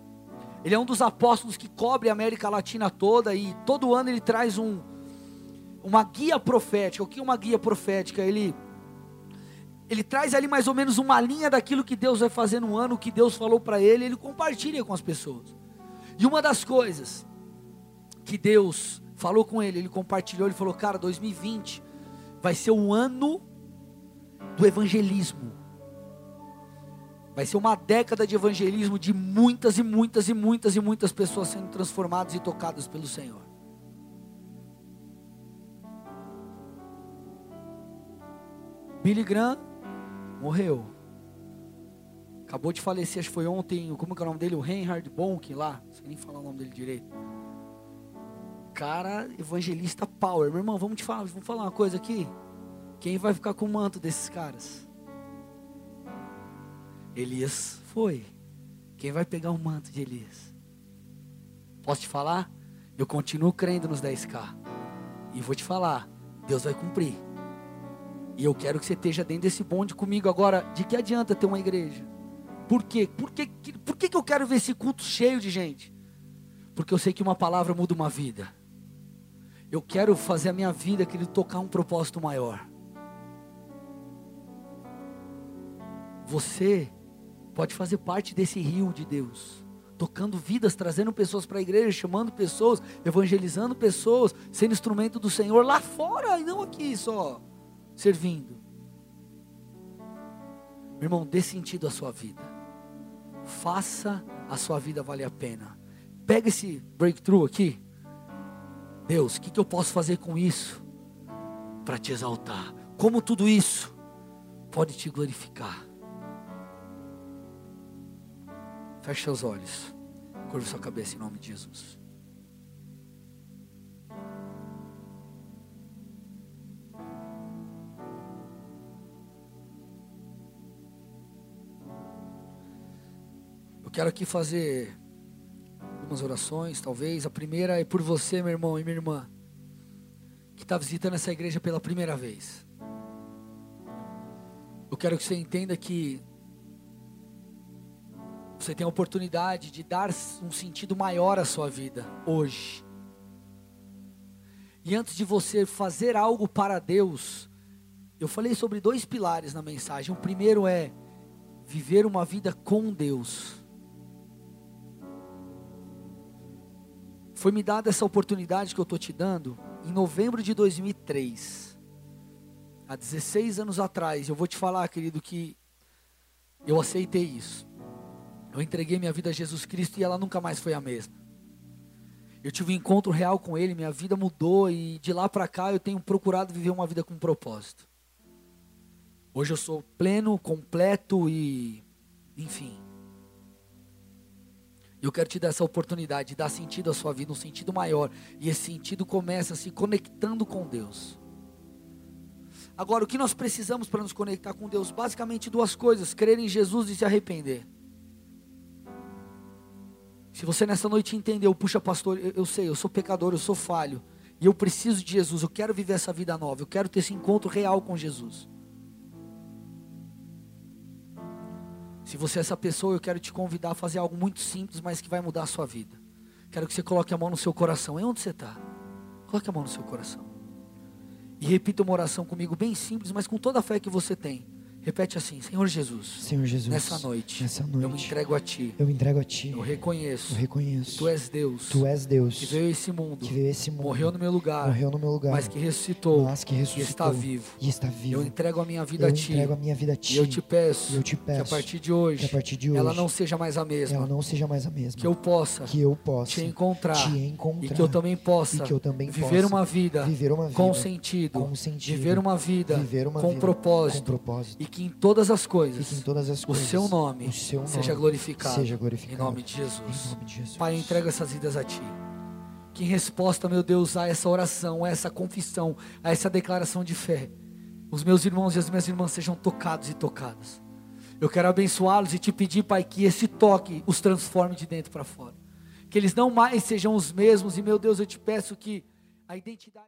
ele é um dos apóstolos que cobre a América Latina toda e todo ano ele traz um uma guia profética. O que é uma guia profética? Ele ele traz ali mais ou menos uma linha daquilo que Deus vai fazer no ano, o que Deus falou para ele, ele compartilha com as pessoas. E uma das coisas que Deus falou com ele, ele compartilhou, ele falou: "Cara, 2020 vai ser um ano do evangelismo. Vai ser uma década de evangelismo de muitas e muitas e muitas e muitas pessoas sendo transformadas e tocadas pelo Senhor. Billy Graham morreu. Acabou de falecer, acho que foi ontem, como é o nome dele? O Reinhard Bonk lá, não sei nem falar o nome dele direito. Cara, evangelista power. Meu irmão, vamos te falar, vamos falar uma coisa aqui. Quem vai ficar com o manto desses caras? Elias foi. Quem vai pegar o manto de Elias? Posso te falar? Eu continuo crendo nos 10K. E vou te falar, Deus vai cumprir. E eu quero que você esteja dentro desse bonde comigo agora. De que adianta ter uma igreja? Por quê? Por, quê? Por que, que eu quero ver esse culto cheio de gente? Porque eu sei que uma palavra muda uma vida. Eu quero fazer a minha vida, querido, tocar um propósito maior. Você pode fazer parte desse rio de Deus, tocando vidas, trazendo pessoas para a igreja, chamando pessoas, evangelizando pessoas, sendo instrumento do Senhor lá fora e não aqui só, servindo. Meu irmão, dê sentido à sua vida. Faça a sua vida valer a pena. Pega esse breakthrough aqui. Deus, o que, que eu posso fazer com isso para te exaltar? Como tudo isso pode te glorificar? Feche seus olhos. Curva sua cabeça em nome de Jesus. Eu quero aqui fazer algumas orações, talvez. A primeira é por você, meu irmão e minha irmã, que está visitando essa igreja pela primeira vez. Eu quero que você entenda que você tem a oportunidade de dar um sentido maior à sua vida hoje. E antes de você fazer algo para Deus, eu falei sobre dois pilares na mensagem. O primeiro é viver uma vida com Deus. Foi me dada essa oportunidade que eu estou te dando em novembro de 2003. Há 16 anos atrás. Eu vou te falar, querido, que eu aceitei isso. Eu entreguei minha vida a Jesus Cristo e ela nunca mais foi a mesma. Eu tive um encontro real com Ele, minha vida mudou e de lá para cá eu tenho procurado viver uma vida com propósito. Hoje eu sou pleno, completo e, enfim. Eu quero te dar essa oportunidade de dar sentido à sua vida, um sentido maior. E esse sentido começa se conectando com Deus. Agora, o que nós precisamos para nos conectar com Deus? Basicamente duas coisas: crer em Jesus e se arrepender. Se você nessa noite entendeu, puxa, pastor, eu, eu, sei, eu sou pecador, eu sou falho, e eu preciso de Jesus, eu quero viver essa vida nova, eu quero ter esse encontro real com Jesus. Se você é essa pessoa, eu quero te convidar a fazer algo muito simples, mas que vai mudar a sua vida. Quero que você coloque a mão no seu coração. Em onde você está? Coloque a mão no seu coração. E repita uma oração comigo, bem simples, mas com toda a fé que você tem. Repete assim, Senhor Jesus. Senhor Jesus. Nessa noite. Nessa noite. Eu me entrego a ti. Eu me entrego a ti. Eu reconheço. Eu reconheço. Tu és Deus. Tu és Deus. Que veio esse mundo. Que veio esse mundo. Morreu no meu lugar. Morreu no meu lugar. Mas que ressuscitou. Mas que ressuscitou. E está vivo. E está vivo. Eu entrego a minha vida eu a ti. entrego a minha vida a ti. E eu te peço. Eu te peço. Que a partir de hoje. Que a partir de hoje. Ela não seja mais a mesma. Ela não seja mais a mesma. Que eu possa. Que eu possa. Te encontrar. Te encontrar. E que eu também possa. E que eu também viver possa. uma vida. Viver uma vida. Com sentido. Com sentido. Viver uma vida. Viver uma com vida. propósito. Com propósito. Que em todas as coisas, em todas as coisas o seu nome, o seu nome seja, glorificado, seja glorificado em nome de Jesus. Em nome de Jesus. Pai, eu entrego essas vidas a Ti. Que em resposta, meu Deus, a essa oração, a essa confissão, a essa declaração de fé, os meus irmãos e as minhas irmãs sejam tocados e tocadas. Eu quero abençoá-los e te pedir, Pai, que esse toque os transforme de dentro para fora. Que eles não mais sejam os mesmos, e meu Deus, eu te peço que a identidade.